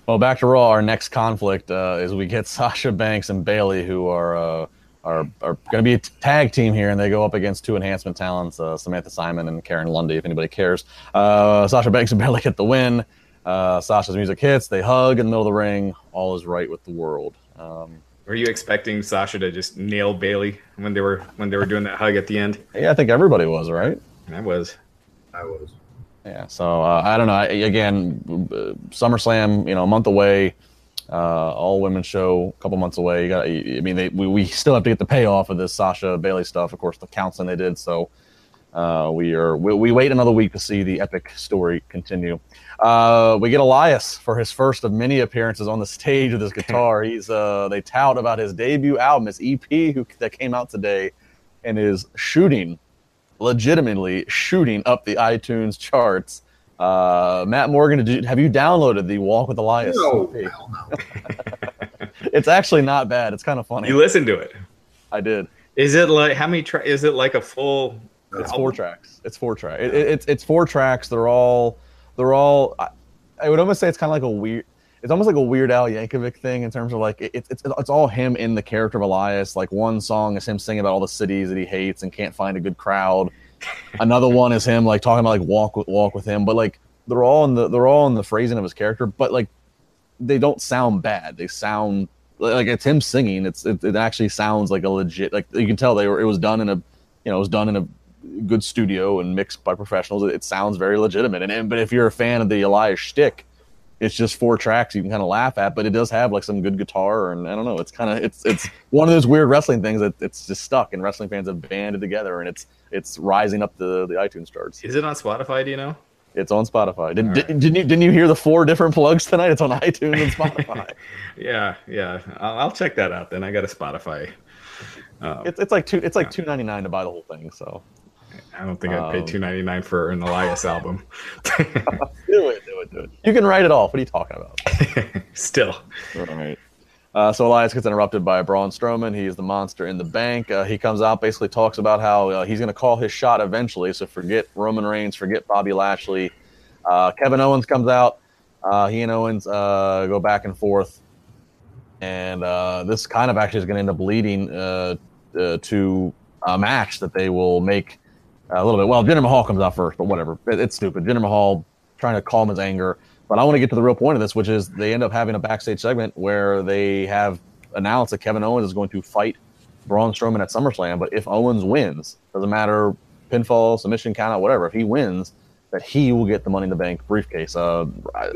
well, back to Raw. Our next conflict uh, is we get Sasha Banks and Bayley, who are uh, are are going to be a tag team here, and they go up against two enhancement talents, uh, Samantha Simon and Karen Lundy. If anybody cares, uh, Sasha Banks and Bayley get the win. Uh, Sasha's music hits. They hug in the middle of the ring. All is right with the world. Um, were you expecting Sasha to just nail Bayley when they were when they were doing that hug at the end? Yeah, I think everybody was right. I was. I was. Yeah, so uh, I don't know. I, again, SummerSlam, you know, a month away. Uh, all women show a couple months away. You got. I mean, they, we, we still have to get the payoff of this Sasha Bayley stuff. Of course, the counseling they did. So uh, we are we, we, wait another week to see the epic story continue. Uh, we get Elias for his first of many appearances on the stage with his guitar. He's uh, they tout about his debut album, his EP, who, that came out today, and is shooting legitimately shooting up the iTunes charts. Uh, Matt Morgan, you, have you downloaded the Walk with Elias? No, hell no. it's actually not bad. It's kind of funny. You listened to it? I did. Is it like how many? Tra- is it like a full? It's album? four tracks. It's four tracks. It, it, it's it's four tracks. They're all they're all. I, I would almost say it's kind of like a weird it's almost like a Weird Al Yankovic thing in terms of like it, it's it's all him in the character of Elias. Like one song is him singing about all the cities that he hates and can't find a good crowd. Another one is him like talking about like walk with walk with him. But like they're all in the they're all in the phrasing of his character. But like they don't sound bad. They sound like it's him singing. It's it, it actually sounds like a legit like you can tell they were it was done in a you know it was done in a good studio and mixed by professionals. It, it sounds very legitimate. And, and but if you're a fan of the Elias shtick it's just four tracks you can kind of laugh at, but it does have like some good guitar, and I don't know. It's kind of it's it's one of those weird wrestling things that it's just stuck, and wrestling fans have banded together, and it's it's rising up the the iTunes charts. Is it on Spotify? Do you know? It's on Spotify. Did, right. did, not you didn't you hear the four different plugs tonight? It's on iTunes and Spotify. yeah, yeah. I'll, I'll, check that out. Then I got a Spotify. Um, it's it's like two it's like two ninety nine to buy the whole thing. So I don't think I'd pay um, two ninety nine for an Elias album. do it, do it, do it. You can write it off. What are you talking about? Still. All right. Uh, so Elias gets interrupted by Braun Strowman. He's the monster in the bank. Uh, he comes out, basically talks about how uh, he's going to call his shot eventually. So forget Roman Reigns, forget Bobby Lashley. Uh, Kevin Owens comes out. Uh, he and Owens uh, go back and forth, and this kind of actually is going to end up leading to a match that they will make a little bit. Well, Jinder Mahal comes out first, but whatever. It, it's stupid. Jinder Mahal trying to calm his anger. But I want to get to the real point of this, which is they end up having a backstage segment where they have announced that Kevin Owens is going to fight Braun Strowman at SummerSlam. But if Owens wins, doesn't matter pinfall, submission, count out, whatever. If he wins, that he will get the Money in the Bank briefcase. Uh, I,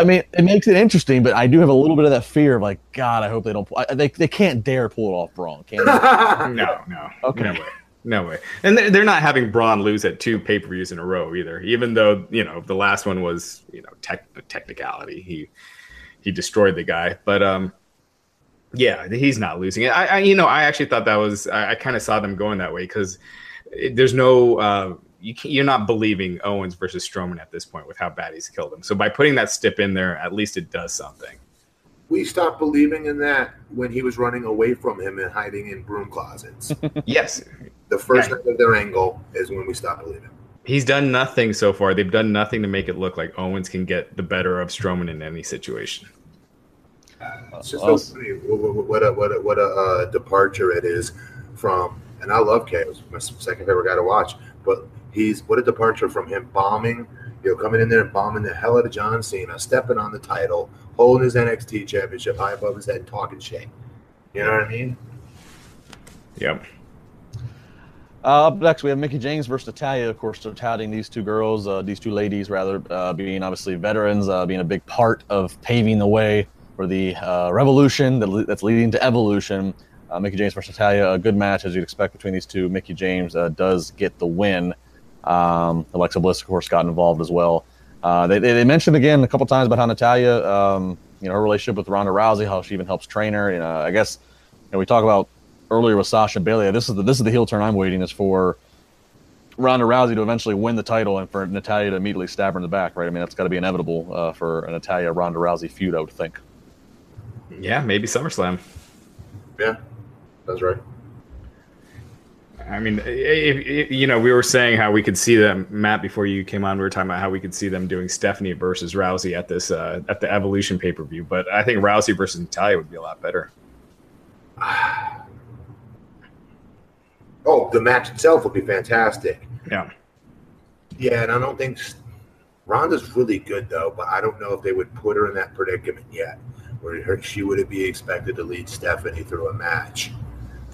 I, mean, it makes it interesting, but I do have a little bit of that fear of like, God, I hope they don't. They they can't dare pull it off Braun, can they? no, no, okay. No way. No way. And they're not having Braun lose at two pay per views in a row either. Even though you know the last one was you know tech, technicality, he he destroyed the guy. But um, yeah, he's not losing it. I, I you know I actually thought that was I, I kind of saw them going that way because there's no uh, you you're not believing Owens versus Strowman at this point with how bad he's killed him. So by putting that stip in there, at least it does something. We stopped believing in that when he was running away from him and hiding in broom closets. yes, the first yeah. of their angle is when we stop believing. He's done nothing so far. They've done nothing to make it look like Owens can get the better of Strowman in any situation. It's just so funny what, what a what a, what a uh, departure it is from. And I love Kay. It was my second favorite guy to watch. But he's what a departure from him bombing, you know, coming in there and bombing the hell out of John Cena, stepping on the title, holding his NXT championship high above his head, talking shit. You know what I mean? Yep. Uh, up next, we have Mickie James versus Natalya. Of course, they're touting these two girls, uh, these two ladies, rather, uh, being obviously veterans, uh, being a big part of paving the way for the uh, revolution that, that's leading to evolution. Uh, Mickie James versus Natalya, a good match as you'd expect between these two. Mickie James does get the win. Um, Alexa Bliss, of course, got involved as well. they, they mentioned again a couple times about how Natalya, um, you know, her relationship with Ronda Rousey, how she even helps train her. Know, I guess you know, we talk about earlier with Sasha Bayley. This is the this is the heel turn I'm waiting is for Ronda Rousey to eventually win the title and for Natalya to immediately stab her in the back, right? I mean, that's got to be inevitable uh, for an Natalya Ronda Rousey feud, I would think. Yeah, maybe SummerSlam. Yeah, that's right. I mean, if, if, you know, we were saying how we could see them, Matt. Before you came on, we were talking about how we could see them doing Stephanie versus Rousey at this uh, at the Evolution pay per view. But I think Rousey versus Natalya would be a lot better. Oh, the match itself would be fantastic. Yeah. Yeah, and I don't think Ronda's really good though, but I don't know if they would put her in that predicament yet, where her, she would be expected to lead Stephanie through a match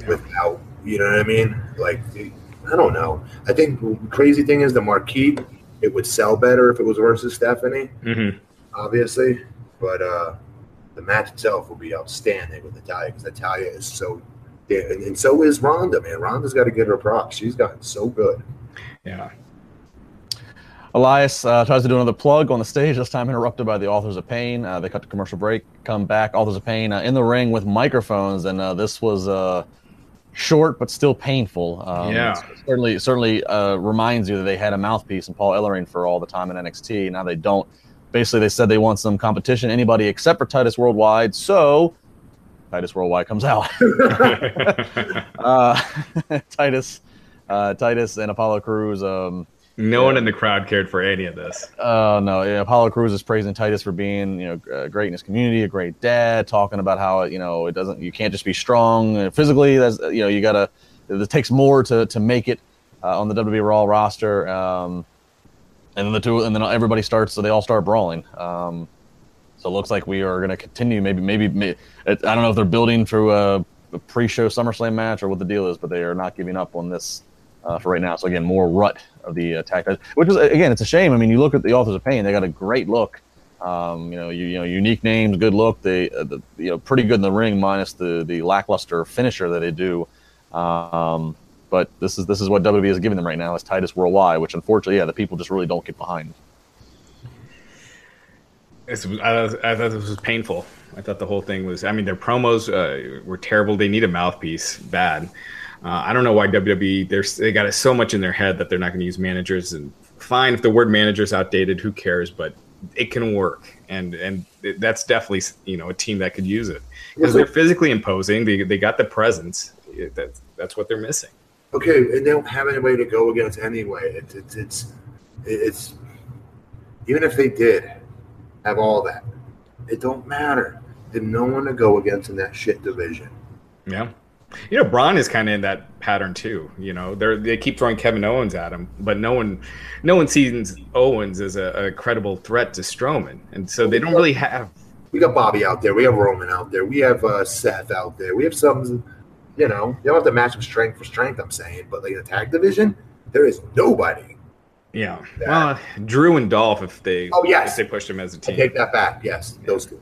yeah. without, you know what I mean? Like, I don't know. I think the crazy thing is the marquee. It would sell better if it was versus Stephanie, mm-hmm. obviously, but uh, the match itself will be outstanding with Natalya because Natalya is so yeah, and, and so is Ronda, man. Ronda's got to get her props. She's gotten so good. Yeah. Elias uh, tries to do another plug on the stage, this time interrupted by the Authors of Pain. Uh, they cut the commercial break, come back, Authors of Pain uh, in the ring with microphones, and uh, this was uh, short but still painful. Um, yeah. Certainly, certainly uh, reminds you that they had a mouthpiece in Paul Ellering for all the time in NXT. Now they don't. Basically, they said they want some competition, anybody except for Titus Worldwide. So Titus Worldwide comes out. uh, Titus, uh, Titus, and Apollo Crews. Um, no one in the crowd cared for any of this. Oh uh, no! Yeah, Apollo Crews is praising Titus for being, you know, great in his community, a great dad, talking about how you know it doesn't, you can't just be strong physically. That's you know, you gotta. It takes more to to make it uh, on the WWE Raw roster. Um, and then the two, and then everybody starts. So they all start brawling. Um, so it looks like we are going to continue. Maybe, maybe, maybe, I don't know if they're building through a, a, pre-show SummerSlam match or what the deal is, but they are not giving up on this uh, for right now. So again, more rut of the attack, which is again, it's a shame. I mean, you look at the Authors of Pain; they got a great look. Um, you know, you, you, know, unique names, good look. They, uh, the, you know, pretty good in the ring, minus the the lackluster finisher that they do. Um, but this is this is what WWE is giving them right now is Titus Worldwide, which unfortunately, yeah, the people just really don't get behind. I, I, thought this was painful. I thought the whole thing was. I mean, their promos uh, were terrible. They need a mouthpiece bad. Uh, I don't know why WWE they got it so much in their head that they're not going to use managers. And fine, if the word manager is outdated, who cares? But it can work, and and that's definitely you know a team that could use it because they're physically imposing. They they got the presence. That's that's what they're missing. Okay, and they don't have anybody to go against anyway. It's it's it's, it's even if they did have all that. It don't matter. There's no one to go against in that shit division. Yeah. You know, Braun is kind of in that pattern too. You know, they they keep throwing Kevin Owens at him, but no one, no one sees Owens as a, a credible threat to Strowman, and so they don't really have. We got Bobby out there. We have Roman out there. We have uh, Seth out there. We have some. You know, you don't have to match them strength for strength. I'm saying, but like in the tag division, there is nobody. Yeah. Well, Drew and Dolph, if they oh yes, if they pushed him as a team. I take that back. Yes, yeah. those two.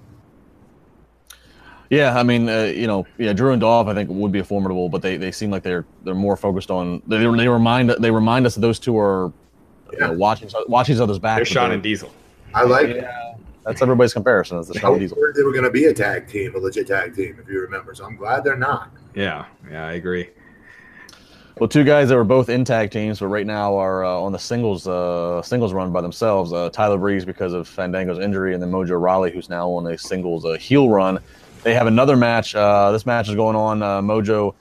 Yeah, I mean, uh, you know, yeah, Drew and Dolph, I think would be a formidable, but they, they seem like they're they're more focused on they, they remind they remind us that those two are yeah. you know, watching watching each other's back. They're Shawn and Diesel. I like yeah. That's everybody's comparison. Is the Shawn Diesel. They were going to be a tag team, a legit tag team, if you remember. So I'm glad they're not. Yeah, yeah, I agree. Well, two guys that were both in tag teams, but right now are uh, on the singles uh, singles run by themselves. Uh, Tyler Breeze because of Fandango's injury, and then Mojo Rawley, who's now on a singles uh, heel run. They have another match. Uh, this match is going on. Uh, Mojo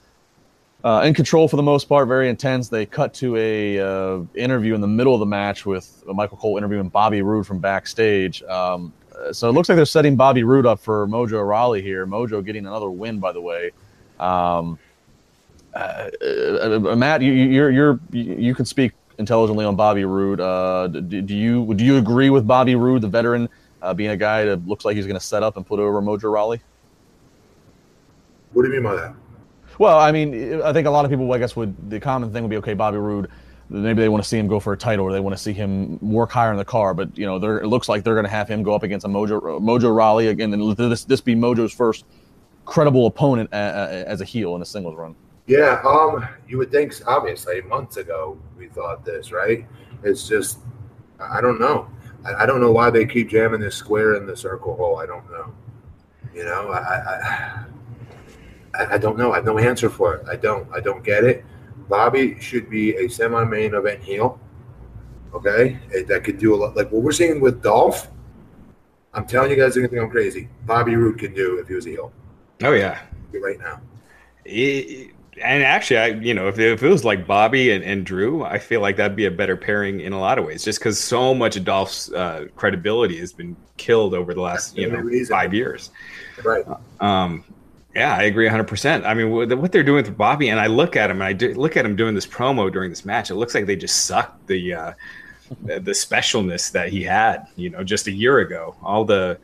in control for the most part, very intense. They cut to a interview in the middle of the match with Michael Cole interviewing Bobby Roode from backstage. Um, so it looks like they're setting Bobby Roode up for Mojo Rawley here. Mojo getting another win, by the way. Um, uh, uh, Matt, you, you're you're you can speak intelligently on Bobby Roode. Uh, do, do, you do you agree with Bobby Roode, the veteran, uh, being a guy that looks like he's going to set up and put over Mojo Rawley? What do you mean by that? Well, I mean, I think a lot of people, I guess, would the common thing would be okay, Bobby Roode. Maybe they want to see him go for a title, or they want to see him work higher in the car. But you know, it looks like they're going to have him go up against a Mojo Mojo Rawley again, and this this be Mojo's first credible opponent as a heel in a singles run. Yeah, um, you would think obviously months ago we thought this, right? It's just I don't know. I, I, don't know why they keep jamming this square in the circle hole. I don't know. You know, I, I I don't know. I have no answer for it. I don't. I don't get it. Bobby should be a semi-main event heel. Okay, that could do a lot. Like what we're seeing with Dolph. I'm telling you guys, they're gonna think I'm crazy. Bobby Roode can do if he was a heel. Oh yeah, right now. It, and actually, I you know if, if it was like Bobby and, and Drew, I feel like that'd be a better pairing in a lot of ways, just because so much of Dolph's uh, credibility has been killed over the last you know reason. five years. Right. Um, yeah, I agree 100. percent I mean, what they're doing with Bobby, and I look at him, and I do, look at him doing this promo during this match. It looks like they just sucked the uh, the specialness that he had, you know, just a year ago. All the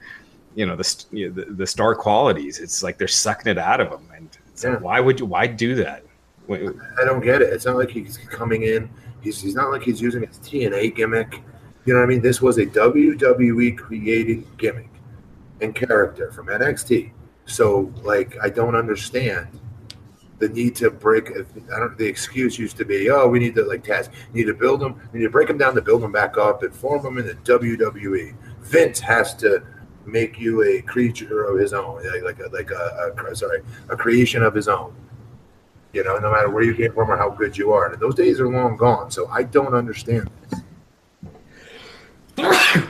you know the, you know, the, the star qualities. It's like they're sucking it out of him, and yeah. why would you? Why do that? I don't get it. It's not like he's coming in. He's, he's not like he's using his TNA gimmick. You know what I mean? This was a WWE created gimmick and character from NXT. So, like, I don't understand the need to break. I don't. The excuse used to be, oh, we need to like test. need to build them. We need to break them down to build them back up and form them in the WWE. Vince has to make you a creature of his own, like a, like a, a sorry, a creation of his own. You know, no matter where you came from or how good you are. And those days are long gone. So I don't understand this.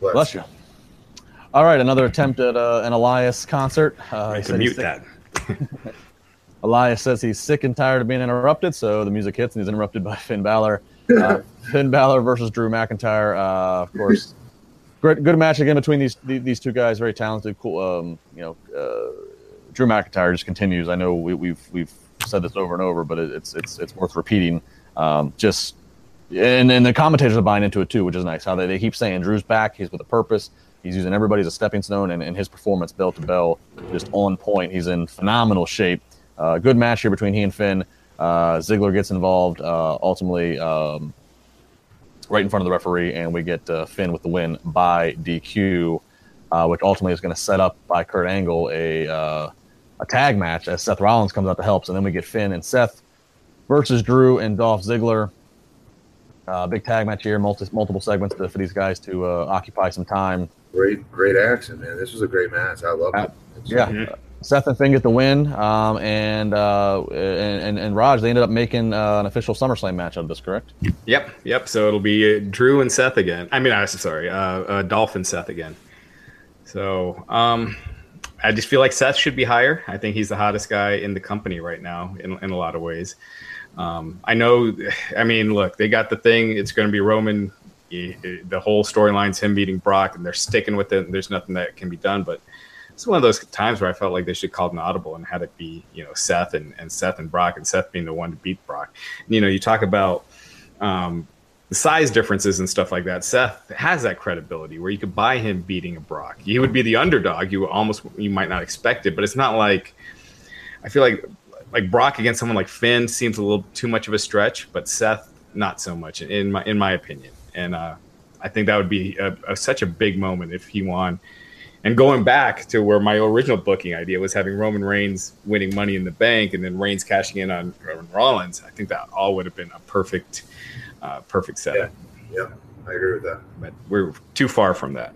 Bless, Bless you. All right, another attempt at uh, an Elias concert. Uh, to mute that. Elias says he's sick and tired of being interrupted, so the music hits and he's interrupted by Finn Balor. Uh, Finn Balor versus Drew McIntyre. Uh, of course, great, good match again between these these two guys. Very talented, cool. Um, you know, uh, Drew McIntyre just continues. I know we, have we've, we've said this over and over, but it, it's it's it's worth repeating. Um, just and and the commentators are buying into it too, which is nice. How they, they keep saying Drew's back. He's with a purpose. He's using everybody as a stepping stone, and, and his performance bell to bell just on point. He's in phenomenal shape. Uh, good match here between he and Finn. Uh, Ziggler gets involved. Uh, ultimately, um, right in front of the referee, and we get uh, Finn with the win by DQ, uh, which ultimately is going to set up by Kurt Angle a uh, a tag match as Seth Rollins comes out to help. And then we get Finn and Seth versus Drew and Dolph Ziggler. Uh, big tag match here, multi- multiple segments to, for these guys to uh, occupy some time. Great, great action, man. This was a great match. I love it. yeah. Mm-hmm. Seth and Finn get the win, um, and, uh, and, and Raj they ended up making uh, an official SummerSlam match out of this, correct? Yep, yep. So it'll be uh, Drew and Seth again. I mean, I'm sorry, uh, uh, Dolph and Seth again. So um, I just feel like Seth should be higher. I think he's the hottest guy in the company right now in in a lot of ways. Um, I know. I mean, look, they got the thing. It's going to be Roman. The whole storyline's him beating Brock, and they're sticking with it. And there's nothing that can be done, but it's one of those times where I felt like they should call an audible and had it be, you know, Seth and, and Seth and Brock and Seth being the one to beat Brock. And, you know, you talk about um, the size differences and stuff like that. Seth has that credibility where you could buy him beating a Brock. He would be the underdog. You almost you might not expect it, but it's not like I feel like like Brock against someone like Finn seems a little too much of a stretch, but Seth not so much in my in my opinion. And uh, I think that would be a, a, such a big moment if he won and going back to where my original booking idea was having Roman Reigns winning Money in the Bank and then Reigns cashing in on Roman Rollins, I think that all would have been a perfect, uh, perfect setup. Yeah. yeah, I agree with that. But we're too far from that.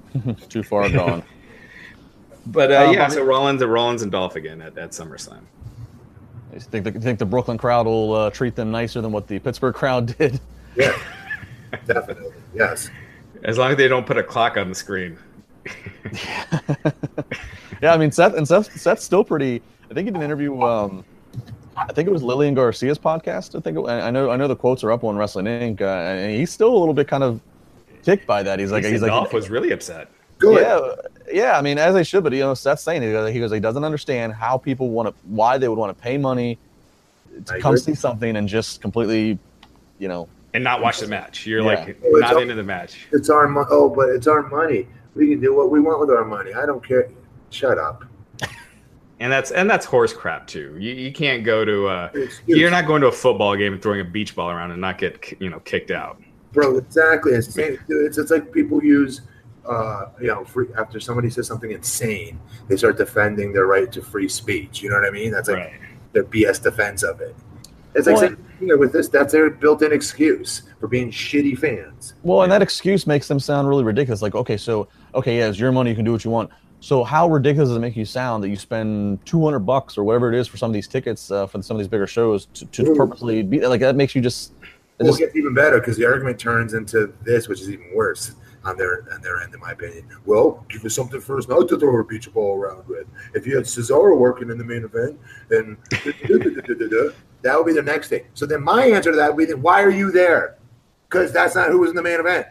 too far gone. but uh, um, yeah, so Rollins and Rollins and Dolph again at, at SummerSlam. You think the, you think the Brooklyn crowd will uh, treat them nicer than what the Pittsburgh crowd did? Yeah, definitely. Yes. As long as they don't put a clock on the screen. yeah, I mean Seth and Seth Seth's still pretty. I think he did an interview. Um, I think it was Lillian Garcia's podcast. I think it, I know I know the quotes are up on Wrestling Inc. Uh, and he's still a little bit kind of ticked by that. He's like he he's like Dolph was really upset. Good. Yeah, yeah. I mean, as they should, but you know, Seth's saying he goes, he goes, he doesn't understand how people want to, why they would want to pay money to I come agree. see something and just completely, you know, and not watch the match. You're Yeah. like Oh, not all- into the match. It's our money. Oh, but it's our money. We can do what we want with our money. I don't care. Shut up. And that's and that's horse crap too. You, you can't go to uh, you're not going to a football game and throwing a beach ball around and not get you know kicked out. bro. Exactly. It's, it's, it's like people use, uh, you know, free, after somebody says something insane, they start defending their right to free speech. You know what I mean? That's like Right. their BS defense of it. It's like Well, saying, you know, with this, that's their built-in excuse for being shitty fans. Well, and that excuse makes them sound really ridiculous. Like, okay, so okay, yeah, it's your money, you can do what you want. So how ridiculous does it make you sound that you spend two hundred bucks or whatever it is for some of these tickets uh, for some of these bigger shows to, to purposely be like that makes you just, it Well, just it gets even better because the argument turns into this, which is even worse on their on their end, in my opinion. Well, give us something for us not to throw a beach ball around with. If you had Cesaro working in the main event, then that would be the next thing. So then my answer to that would be, why are you there? Because that's not who was in the main event.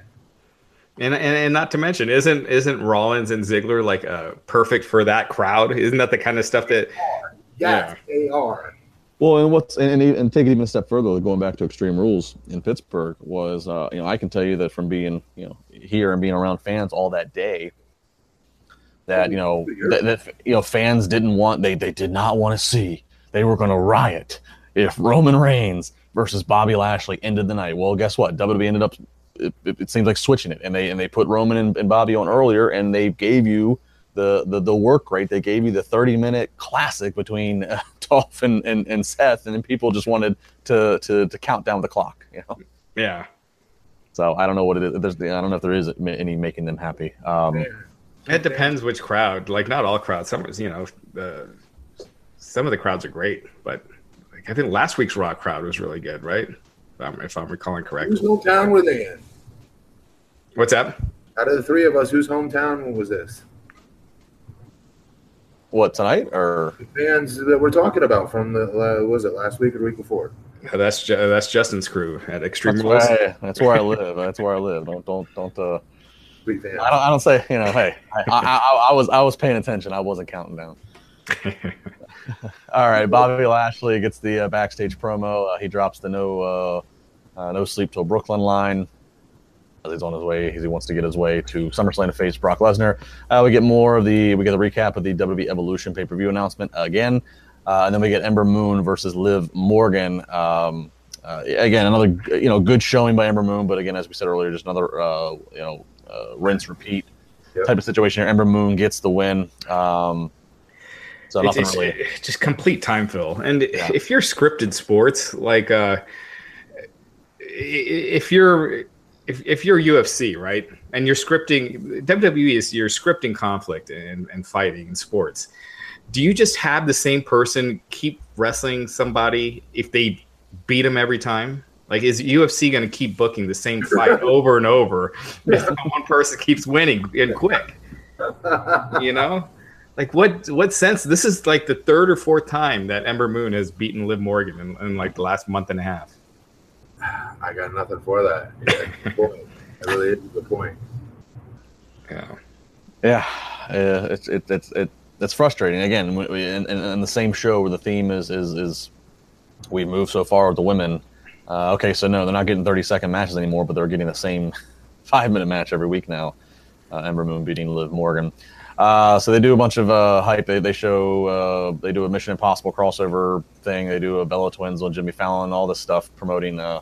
And, and and not to mention, isn't isn't Rollins and Ziggler like uh, perfect for that crowd? Isn't that the kind of stuff that? Yes, they are. Well, and what's and, and, and take it even a step further, going back to Extreme Rules in Pittsburgh was, uh, you know, I can tell you that from being, you know, here and being around fans all that day, that you know, that, that you know, fans didn't want they they did not want to see. They were going to riot if Roman Reigns versus Bobby Lashley ended the night. Well, guess what? WWE ended up. It, it, it seems like switching it, and they and they put Roman and, and Bobby on earlier, and they gave you the the, the work rate. They gave you the thirty minute classic between uh, Dolph and, and, and Seth, and then people just wanted to, to to count down the clock. You know, Yeah, so I don't know what it is. There's, I don't know if there is any making them happy. Um, it depends which crowd. Like not all crowds. Some you know, the some of the crowds are great, but I think last week's Raw crowd was really good, right? If I'm, if I'm recalling Whose correctly. hometown were they in? What's that? Out of the three of us, whose hometown was this? what tonight or The fans that we're talking about from the uh, was it last week or the week before? Uh, That's Ju- that's Justin's crew at Extreme that's Rules. where, I, that's where I live. That's where I live. Don't don't don't. Uh, Big fans. I don't. I don't say. You know. Hey, I, I, I, I was I was paying attention. I wasn't counting down. All right, Bobby Lashley gets the uh, backstage promo. Uh, he drops the no uh, uh, no sleep till Brooklyn line. As He's on his way. He wants to get his way to SummerSlam to face Brock Lesnar. Uh, we get more of the. We get the recap of the WWE Evolution pay per view announcement again, uh, and then we get Ember Moon versus Liv Morgan. Um, uh, again, another you know good showing by Ember Moon, but again, as we said earlier, just another uh, you know uh, rinse repeat Yep. type of situation here. Ember Moon gets the win. Um, so it's, nothing it's really. just complete time fill. And Yeah. if you're scripted sports, like uh, if you're if, if you're UFC, right, and you're scripting WWE is you're scripting conflict and, and fighting in sports. Do you just have the same person keep wrestling somebody if they beat them every time? Like, is UFC going to keep booking the same fight over and over if one person keeps winning and quick? you know like what what sense this is like the third or fourth time that ember moon has beaten liv morgan in, in like the last month and a half I got nothing for that. Yeah, good point. That really is a good point. yeah Yeah, uh, it's it, it's it, it's frustrating. Again, we- we- in, in, in the same show where the theme is is is we move so far with the women. Uh, okay, so no, they're not getting thirty second matches anymore, but they're getting the same five minute match every week now. Uh, Ember Moon beating Liv Morgan. Uh, so they do a bunch of uh, hype. They, they show uh, they do a Mission Impossible crossover thing. They do a Bella Twins on Jimmy Fallon, all this stuff promoting uh,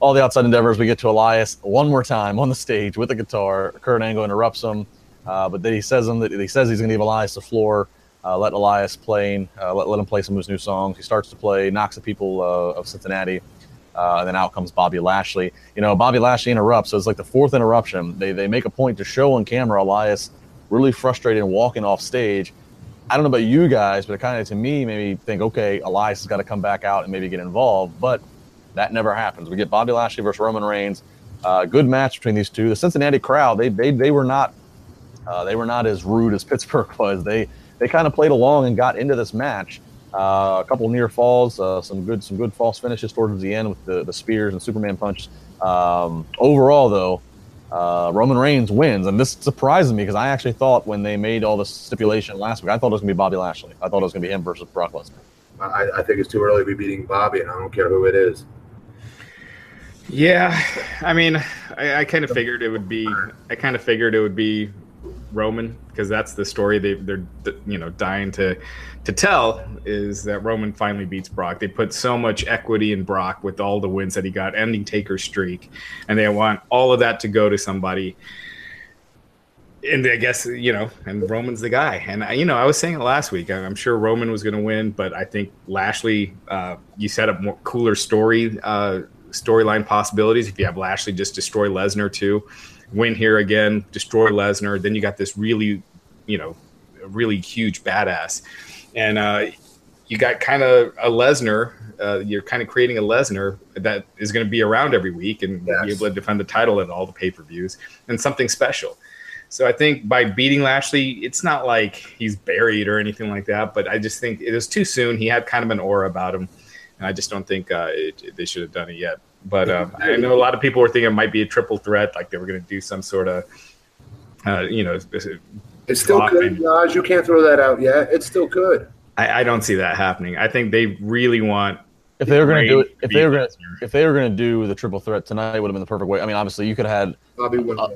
all the outside endeavors. We get to Elias one more time on the stage with the guitar. Kurt Angle interrupts him, uh, but then he says him that he says he's going to give Elias the floor. Uh, let Elias uh, let, let him play some of his new songs. He starts to play, knocks the people of Cincinnati, and then out comes Bobby Lashley. You know, Bobby Lashley interrupts, so it's like the fourth interruption. They they make a point to show on camera Elias really frustrated and walking off stage. I don't know about you guys, but it kind of to me made me think, okay, Elias has got to come back out and maybe get involved, but that never happens. We get Bobby Lashley versus Roman Reigns. Uh, good match between these two. The Cincinnati crowd, they they, they were not uh, they were not as rude as Pittsburgh was. They they kind of played along and got into this match. Uh, a couple near falls, uh, some good some good false finishes towards the end with the, the spears and Superman punch. Um, overall, though, uh, Roman Reigns wins, and this surprises me because I actually thought when they made all the stipulation last week, I thought it was going to be Bobby Lashley. I thought it was going to be him versus Brock Lesnar. I, I think it's too early to be beating Bobby, and I don't care who it is. Yeah, I mean, I, I kind of figured it would be. I kind of figured it would be Roman because that's the story they, they're you know dying to to tell is that Roman finally beats Brock. They put so much equity in Brock with all the wins that he got, ending Taker's streak, and they want all of that to go to somebody. And I guess you know, and Roman's the guy. And you know, I was saying it last week. I'm sure Roman was going to win, but I think Lashley. Uh, you set up more cooler story uh, storyline possibilities if you have Lashley just destroy Lesnar too win here again, destroy Lesnar. Then you got this really, you know, really huge badass, and uh, you got kind of a Lesnar. Uh, you're kind of creating a Lesnar that is going to be around every week and yes. be able to defend the title at all the pay per views and something special. So I think by beating Lashley, it's not like he's buried or anything like that. But I just think it was too soon. He had kind of an aura about him, and I just don't think uh, it, they should have done it yet. But um, I know a lot of people were thinking it might be a triple threat, like they were going to do some sort of, uh, you know, it's still good, Raj. You can't throw that out yet. It's still good. I, I don't see that happening. I think they really want if they were going to do it, if they were going to, if they were going to do the triple threat tonight, would have been the perfect way. I mean, obviously, you could have had Bobby uh,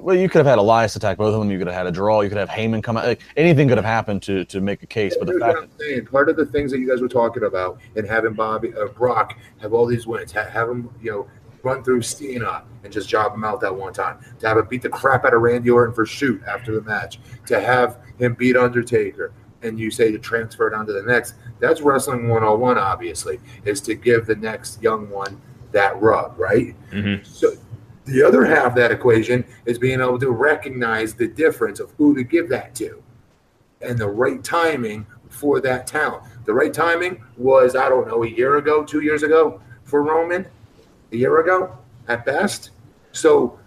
well, you could have had Elias attack both of them. You could have had a draw. You could have Heyman come out. Like, anything could have happened to to make a case. Yeah, but the fact I'm saying, part of the things that you guys were talking about and having Bobby uh, Brock have all these wins, have, have him, you know, run through Cena and just job him out that one time. To have him beat the crap out of Randy Orton for shoot after the match. To have him beat Undertaker and you say to transfer it onto the next, that's wrestling 101, obviously, is to give the next young one that rub, right? Mm-hmm. So the other half of that equation is being able to recognize the difference of who to give that to and the right timing for that talent. The right timing was, I don't know, a year ago, two years ago for Roman, a year ago at best. So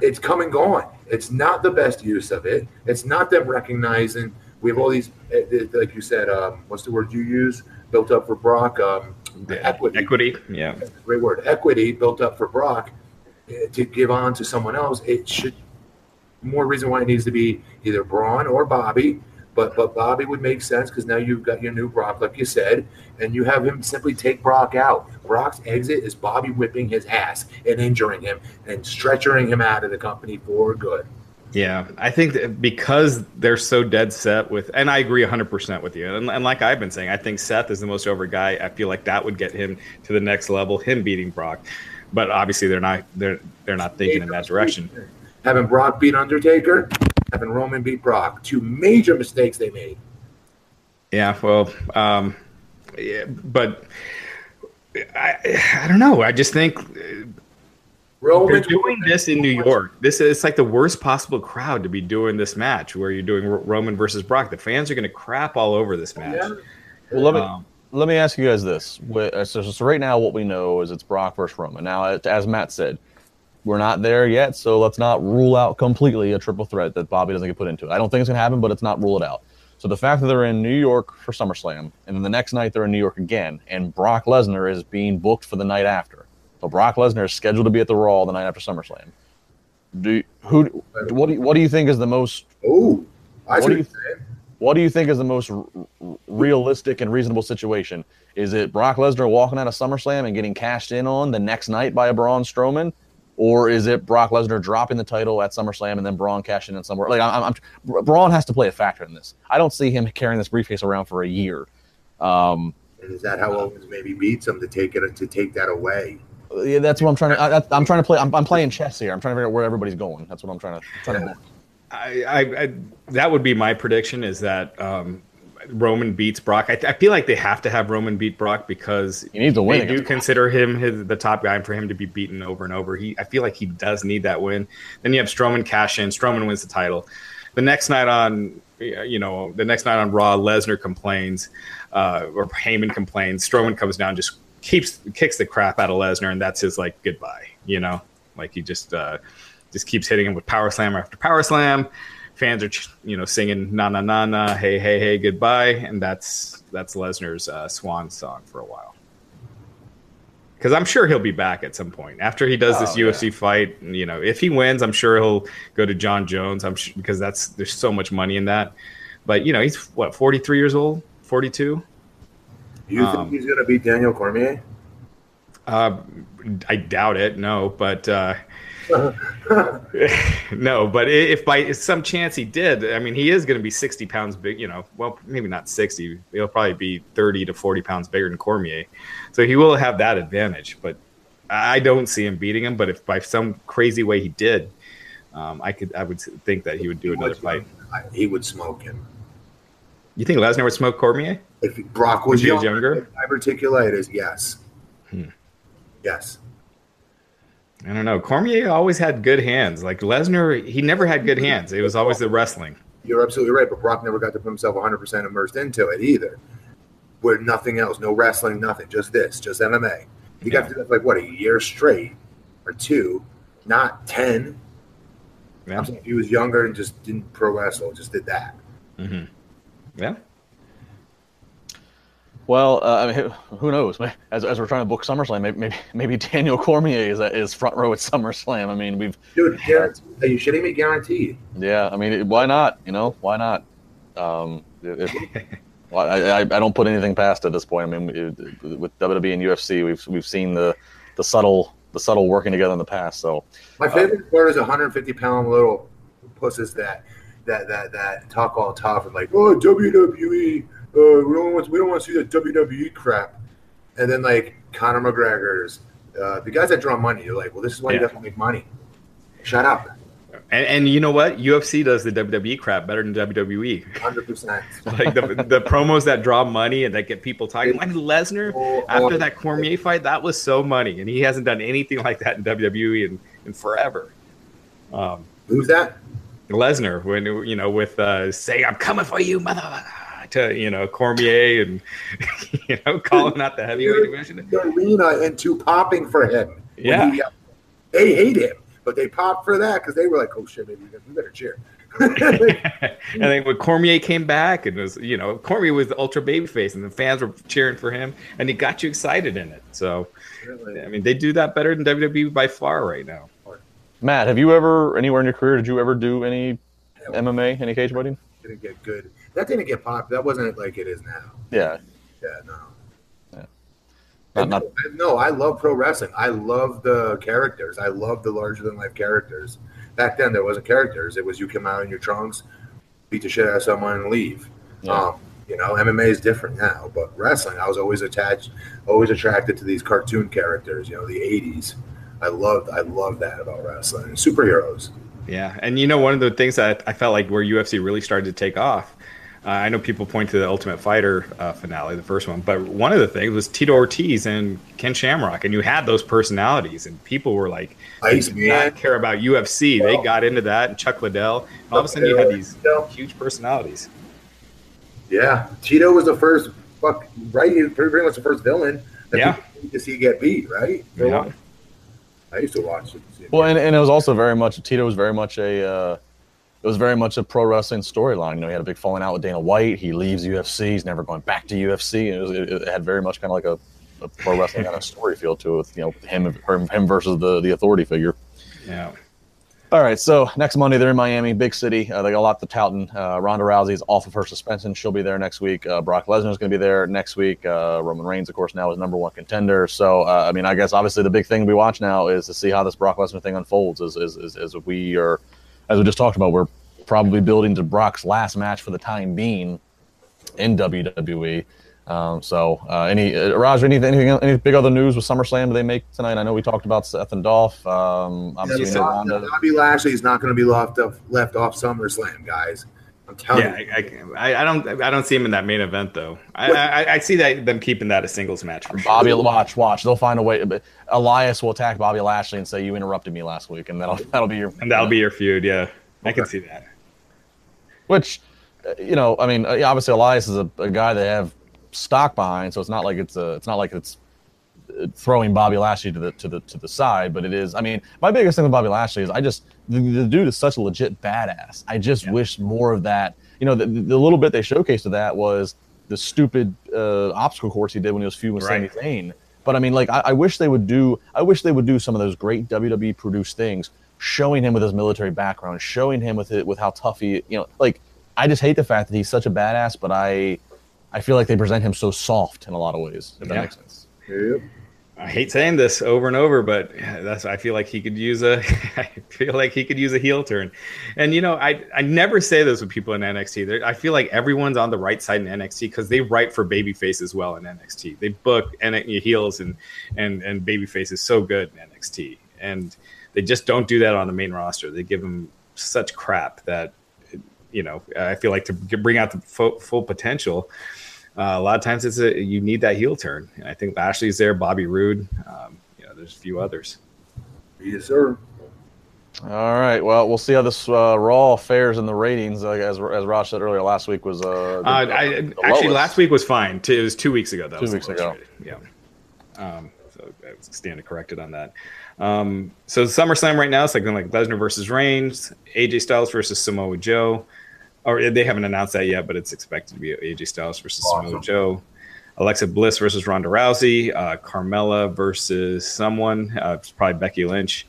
it's come and gone. It's not the best use of it. It's not them recognizing we have all these, eh, eh, like you said, um, what's the word you use? Built up for Brock. Um, equity. Equity, yeah. Great word. Equity built up for Brock eh, to give on to someone else. It should more reason why it needs to be either Braun or Bobby. But but Bobby would make sense because now you've got your new Brock, like you said, and you have him simply take Brock out. Brock's exit is Bobby whipping his ass and injuring him and stretchering him out of the company for good. Yeah, I think that because they're so dead set with, and I agree 100% with you. And, and, like I've been saying, I think Seth is the most over guy. I feel like that would get him to the next level, him beating Brock. But obviously, they're not they're they're not thinking in that direction. Having Brock beat Undertaker, having Roman beat Brock, two major mistakes they made. Yeah, well, um, yeah, but I I don't know. I just think they're doing this in New York. This is it's like the worst possible crowd to be doing this match, where you're doing Roman versus Brock. The fans are going to crap all over this match. Yeah. Well, let me um, let me ask you guys this. Uh, so, so, right now, what we know is it's Brock versus Roman. Now, as Matt said, we're not there yet, so let's not rule out completely a triple threat that Bobby doesn't get put into. I don't think it's going to happen, but it's not rule it out. So the fact that they're in New York for SummerSlam, and then the next night they're in New York again, and Brock Lesnar is being booked for the night after so Brock Lesnar is scheduled to be at the Raw the night after SummerSlam. Do who? What do you, what do you think is the most? Oh, what do you what do you think is the most r- realistic and reasonable situation? Is it Brock Lesnar walking out of SummerSlam and getting cashed in on the next night by a Braun Strowman, or is it Brock Lesnar dropping the title at SummerSlam and then Braun cashing in somewhere? Like I'm, I'm, Braun has to play a factor in this. I don't see him carrying this briefcase around for a year. Um, is that how Owens maybe beats him to take it to take that away? Yeah, that's what I'm trying to. I, am trying to play. I'm, I'm, playing chess here. I'm trying to figure out where everybody's going. That's what I'm trying to. Trying to I, I, I, that would be my prediction. Is that um, Roman beats Brock? I, I, feel like they have to have Roman beat Brock because he needs to win. They do consider him his, the top guy, and for him to be beaten over and over, he. I feel like he does need that win. Then you have Strowman cash in. Strowman wins the title. The next night on, you know, the next night on Raw, Lesnar complains, uh, or Heyman complains. Strowman comes down, just keeps kicks the crap out of Lesnar, and that's his like goodbye. You know, like he just uh, just keeps hitting him with power slam after power slam. Fans are you know singing na na na na hey hey hey goodbye, and that's that's Lesnar's uh, swan song for a while. because I'm sure he'll be back at some point after he does Oh, this UFC fight. You know, if he wins, I'm sure he'll go to Jon Jones. I'm sure, because that's there's so much money in that. But you know, he's what 43 years old, 42. You Um, think he's going to beat Daniel Cormier? Uh, I doubt it. No, but uh, no, but if by some chance he did, I mean, he is going to be 60 pounds big. You know, well, maybe not 60. He'll probably be 30 to 40 pounds bigger than Cormier, so he will have that advantage. But I don't see him beating him. But if by some crazy way he did, um, I could, I would think that he would do another fight. He would smoke him. You think Lesnar would smoke Cormier? If Brock was was younger, diverticulitis, yes. Hmm. Yes. I don't know. Cormier always had good hands. Like Lesnar, he never had good hands. It was always the wrestling. You're absolutely right, but Brock never got to put himself 100% immersed into it either. Where nothing else, no wrestling, nothing, just this, just MMA. He got to do that like what a year straight or two, not 10. Yeah. I'm saying if he was younger and just didn't pro wrestle, just did that. hmm Yeah. Well, uh, I mean, who- who knows? As, as we're trying to book SummerSlam, maybe maybe, maybe Daniel Cormier is is front row at SummerSlam. I mean, we've Dude, guaranteed. are you shitting me? Guaranteed. yeah. I mean, why not? You know, why not? Um, it, it- I, I I don't put anything past at this point. I mean, it, with WWE and UFC, we've we've seen the the subtle the subtle working together in the past. So My favorite part is 150 pound little pusses that that that that talk all tough and like, oh WWE, uh, we don't want we don't want to see that WWE crap, and then like Conor McGregor's, uh, the guys that draw money, you're like, well, this is why Yeah. you to make money. Shut up, And, and you know what? UFC does the WWE crap better than WWE. hundred percent. Like the, the promos that draw money and that get people talking. Like Lesnar, after that Cormier fight, that was so money. And he hasn't done anything like that in WWE in, in forever. Um, Who's that? Lesnar, when you know, with uh, say "I'm coming for you, mother," to you know Cormier and you know calling out the heavyweight division. The arena into popping for him. Yeah. he- they hate him, but they popped for that because they were like, oh shit, maybe we better cheer. and then when Cormier came back, and was you know Cormier was the ultra babyface, and the fans were cheering for him, and he got you excited in it. So I mean, they do that better than WWE by far right now. Matt, have you ever anywhere in your career did you ever do any MMA, any cage fighting? didn't get good. That didn't get popular. That wasn't like it is now. Yeah, Yeah, no. not not no, I love pro wrestling. I love the characters. I love the larger than life characters. Back then, there wasn't characters. It was you come out in your trunks, beat the shit out of someone, and leave. Yeah. Um, you know, MMA is different now, but wrestling, I was always attached, always attracted to these cartoon characters. You know, the '80s. I loved, I love that about wrestling. Superheroes. Yeah, and you know one of the things that I felt like where UFC really started to take off. Uh, I know people point to the Ultimate Fighter uh, finale, the first one, but one of the things was Tito Ortiz and Ken Shamrock, and you had those personalities, and people were like, Ice did not care about UFC. They got into that, and Chuck Liddell. And all of a sudden, you had these Liddell. huge personalities. Yeah, Tito was the first. Fuck right, he was pretty much the first villain that Yeah. people to see get beat. Right. Yeah. I used to watch it. Well, and, and it was also very much Tito was very much a uh, it was very much a pro wrestling storyline. You know, he had a big falling out with Dana White. He leaves UFC. He's never going back to UFC. And it, was, it, it had very much kind of like a, a pro wrestling kind of story feel to it. With, you know, him him, him versus the the authority figure. Yeah. All right, so next Monday they're in Miami, big city. Uh, they got a lot to touting. Uh, Ronda Rousey's off of her suspension; she'll be there next week. Uh, Brock Lesnar's going to be there next week. Uh, Roman Reigns, of course, now is number one contender. So, uh, I mean, I guess obviously the big thing we watch now is to see how this Brock Lesnar thing unfolds. As, as, as, as we are, as we just talked about, we're probably building to Brock's last match for the time being in WWE. Um, so, uh, any uh, Raj, anything, anything, any big other news with SummerSlam? Do they make tonight? I know we talked about Seth and Dolph. Um, obviously, we know Bobby, Ronda. Bobby Lashley is not going to be left off left off SummerSlam, guys. I'm telling Yeah, you. I, I, I don't I don't see him in that main event though. I, I, I see that them keeping that a singles match for sure. Bobby, watch, watch. They'll find a way. But Elias will attack Bobby Lashley and say, "You interrupted me last week," and that'll that'll be your and that'll be your feud. Yeah, I can see that. Which, uh, you know, I mean, uh, obviously Elias is a, a guy they have stock behind, so it's not like it's a, it's not like it's uh, throwing Bobby Lashley to the to the to the side. But it is. I mean, my biggest thing with Bobby Lashley is I just the, the dude is such a legit badass. I just Yeah. wish more of that. You know, the, the little bit they showcased of that was the stupid uh, obstacle course he did when he was feuding with Right. Sami Zayn. But I mean, like, I, I wish they would do. I wish they would do some of those great WWE produced things, showing him with his military background, showing him with it with how tough he, you know, like. I just hate the fact that he's such a badass, but I, I feel like they present him so soft in a lot of ways. If that Yeah. makes sense. Yep. I hate saying this over and over, but that's I feel like he could use a I feel like he could use a heel turn. And you know, I I never say this with people in NXT. They're, I feel like everyone's on the right side in NXT because they write for babyface as well in NXT. They book and heels and and and babyface is so good in NXT, and they just don't do that on the main roster. They give them such crap that you know I feel like to bring out the full, full potential. Uh, a lot of times it's a you need that heel turn, and I think Lashley's there, Bobby Roode, um, you know, there's a few others. Yes, sir. All right. Well, we'll see how this uh, Raw fares in the ratings. Uh, as as Raj said earlier, last week was uh, the- Uh, I, the actually, lowest. last week was fine. T- It was two weeks ago. That Two weeks ago. rated. Yeah. Um, so I stand corrected on that. Um, so SummerSlam right now it's like like Lesnar versus Reigns, AJ Styles versus Samoa Joe, or they haven't announced that yet, but it's expected to be AJ Styles versus Samoa Joe. Alexa Bliss versus Ronda Rousey, uh, Carmella versus someone, uh, it's probably Becky Lynch.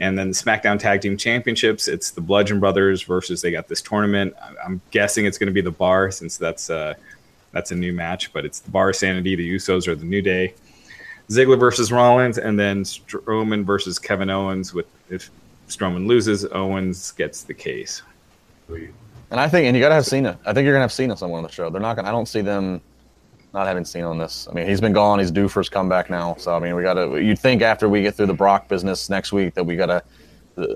And then the SmackDown Tag Team Championships, it's the Bludgeon Brothers versus they got this tournament. I'm guessing it's going to be the Bar since that's uh, that's a new match, but it's the Bar Sanity, the Usos, or the New Day. Ziggler versus Rollins, and then Strowman versus Kevin Owens. With if Strowman loses, Owens gets the case. Sweet. And I think, and you got to have Cena. I think you're gonna have Cena somewhere on the show. They're not gonna. I don't see them not having Cena on this. I mean, he's been gone. He's due for his comeback now. So I mean, we got to. You'd think after we get through the Brock business next week that we got to.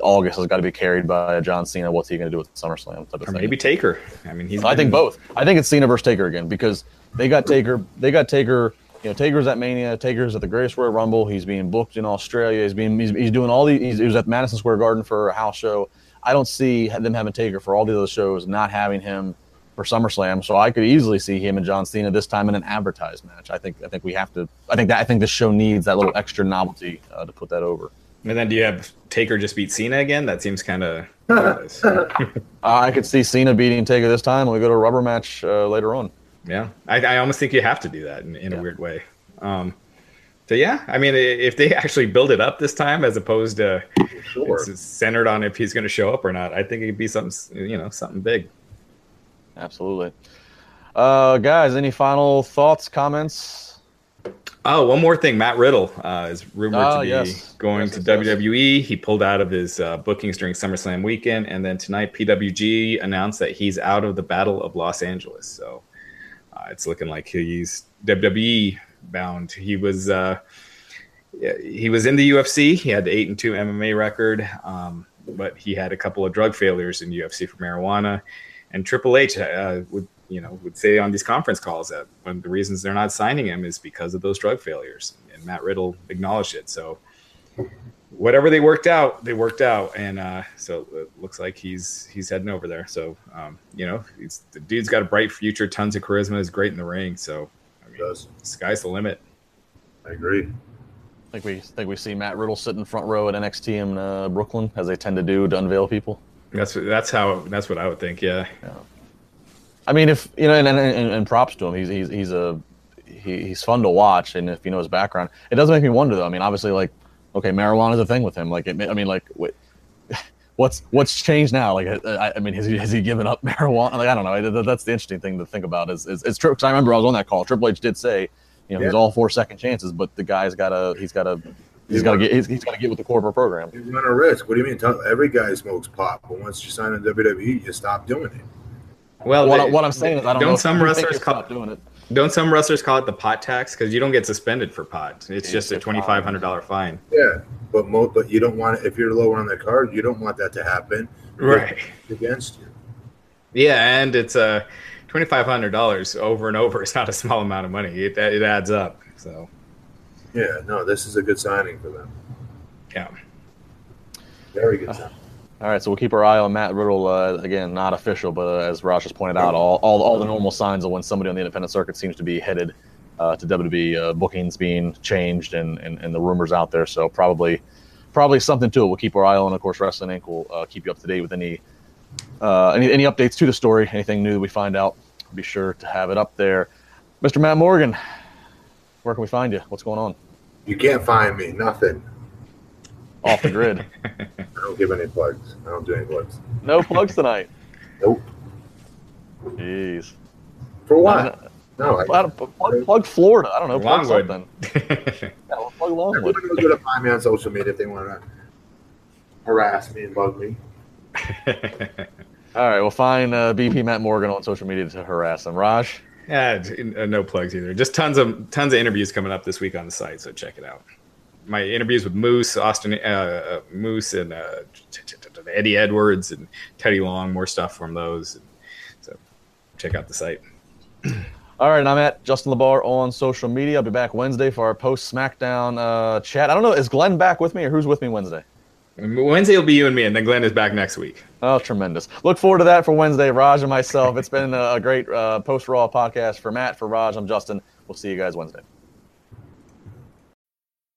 August has got to be carried by John Cena. What's he going to do with SummerSlam? Type of Or thing. maybe Taker. I mean, he's. I think both. I think it's Cena versus Taker again because they got Taker. They got Taker. You know, Taker's at Mania. Taker's at the Greatest Royal Rumble. He's being booked in Australia. He's being he's, he's doing all the. He's, he was at Madison Square Garden for a house show. I don't see them having Taker for all the other shows, not having him for SummerSlam. So I could easily see him and John Cena this time in an advertised match. I think I think we have to. I think that I think this show needs that little extra novelty uh, to put that over. And then do you have Taker just beat Cena again? That seems kind of. Uh, I could see Cena beating Taker this time, and we go to a rubber match uh, later on. Yeah, I, I almost think you have to do that in, in Yeah. a weird way. Um, so yeah, I mean, if they actually build it up this time, as opposed to Sure. it's centered on if he's going to show up or not, I think it'd be something, you know, something big. Absolutely. Uh, guys, any final thoughts, comments? Oh, one more thing. Matt Riddle uh, is rumored Oh, to be yes. going Yes, to yes, yes. WWE. He pulled out of his uh, bookings during SummerSlam weekend, and then tonight PWG announced that he's out of the Battle of Los Angeles. So uh, it's looking like he's WWE bound. He was uh, he was in the UFC. He had the eight and two MMA record, um, but he had a couple of drug failures in UFC for marijuana. And Triple H uh, would you know would say on these conference calls that one of the reasons they're not signing him is because of those drug failures. And Matt Riddle acknowledged it. So whatever they worked out, they worked out, and uh, so it looks like he's he's heading over there. So um, you know, the dude's got a bright future, tons of charisma, is great in the ring. So I Does. sky's the limit. I agree. I think we think we see Matt Riddle sitting front row at NXT in uh, Brooklyn, as they tend to do to unveil people. That's that's how that's what I would think. Yeah. I mean, if you know, and, and, and, and props to him. He's he's he's a he, he's fun to watch, and if you know his background, it does make me wonder though. I mean, obviously, like okay, marijuana is a thing with him. Like, it, I mean, like wait, what's what's changed now? Like, uh, I, I mean, has he has he given up marijuana? Like, I don't know. That- That's the interesting thing to think about. Is is it's true? Because I remember I was on that call. Triple H did say, you know, he's all for second chances, but the guy's got to he's got to he's got to get he's, he's got to get with the corporate program. You run a risk. What do you mean? Tell, every guy smokes pot, but once you sign in WWE, you stop doing it. Well, What, they- I- what I'm saying is, I don't, don't know. if some wrestlers stop doing it? Don't some wrestlers call it the pot tax because you don't get suspended for pot. It's just a twenty five hundred dollar fine. Yeah, but mo- but you don't want it if you're lower on the card. You don't want that to happen. Right. It's against you. Yeah, and it's uh, twenty five hundred dollars over and over. It's not a small amount of money. It it adds up. So Yeah, no, this is a good signing for them. yeah. Very good signing. All right, so we'll keep our eye on Matt Riddle. Uh, again, not official, but uh, as Raj just pointed out, all, all all the normal signs of when somebody on the independent circuit seems to be headed uh, to WWE, uh, bookings being changed, and, and and the rumors out there. So probably probably something to it. We'll keep our eye on. Of course, Wrestling Inc. will uh, keep you up to date with any uh, any any updates to the story, anything new that we find out. Be sure to have it up there. Mr. Matt Morgan, where can we find you? What's going on? You can't find me. Nothing. Off the grid. I don't give any plugs. I don't do any plugs. No plugs tonight. Nope. Jeez. For what? No, I, Plug, plug, plug Florida. I don't know. Plug Longwood. something. Yeah, we'll plug Longwood. everyone knows where to find me on social media if they want to harass me and bug me. All right, we'll find uh, BP Matt Morgan on social media to harass him. Raj. yeah, uh, no plugs either. Just tons of tons of interviews coming up this week on the site, so check it out. My interviews with Moose, Austin, uh, uh, Moose, and uh, Eddie Edwards and Teddy Long. More stuff from those. So check out the site. All right, and I'm at Justin LaBar on social media. I'll be back Wednesday for our post SmackDown uh, chat. I don't know, is Glenn back with me or who's with me Wednesday? Wednesday will be you and me, and then Glenn is back next week. Oh, tremendous. Look forward to that for Wednesday, Raj and myself. It's been a, a great uh, post Raw podcast for Matt, for Raj. I'm Justin. We'll see you guys Wednesday.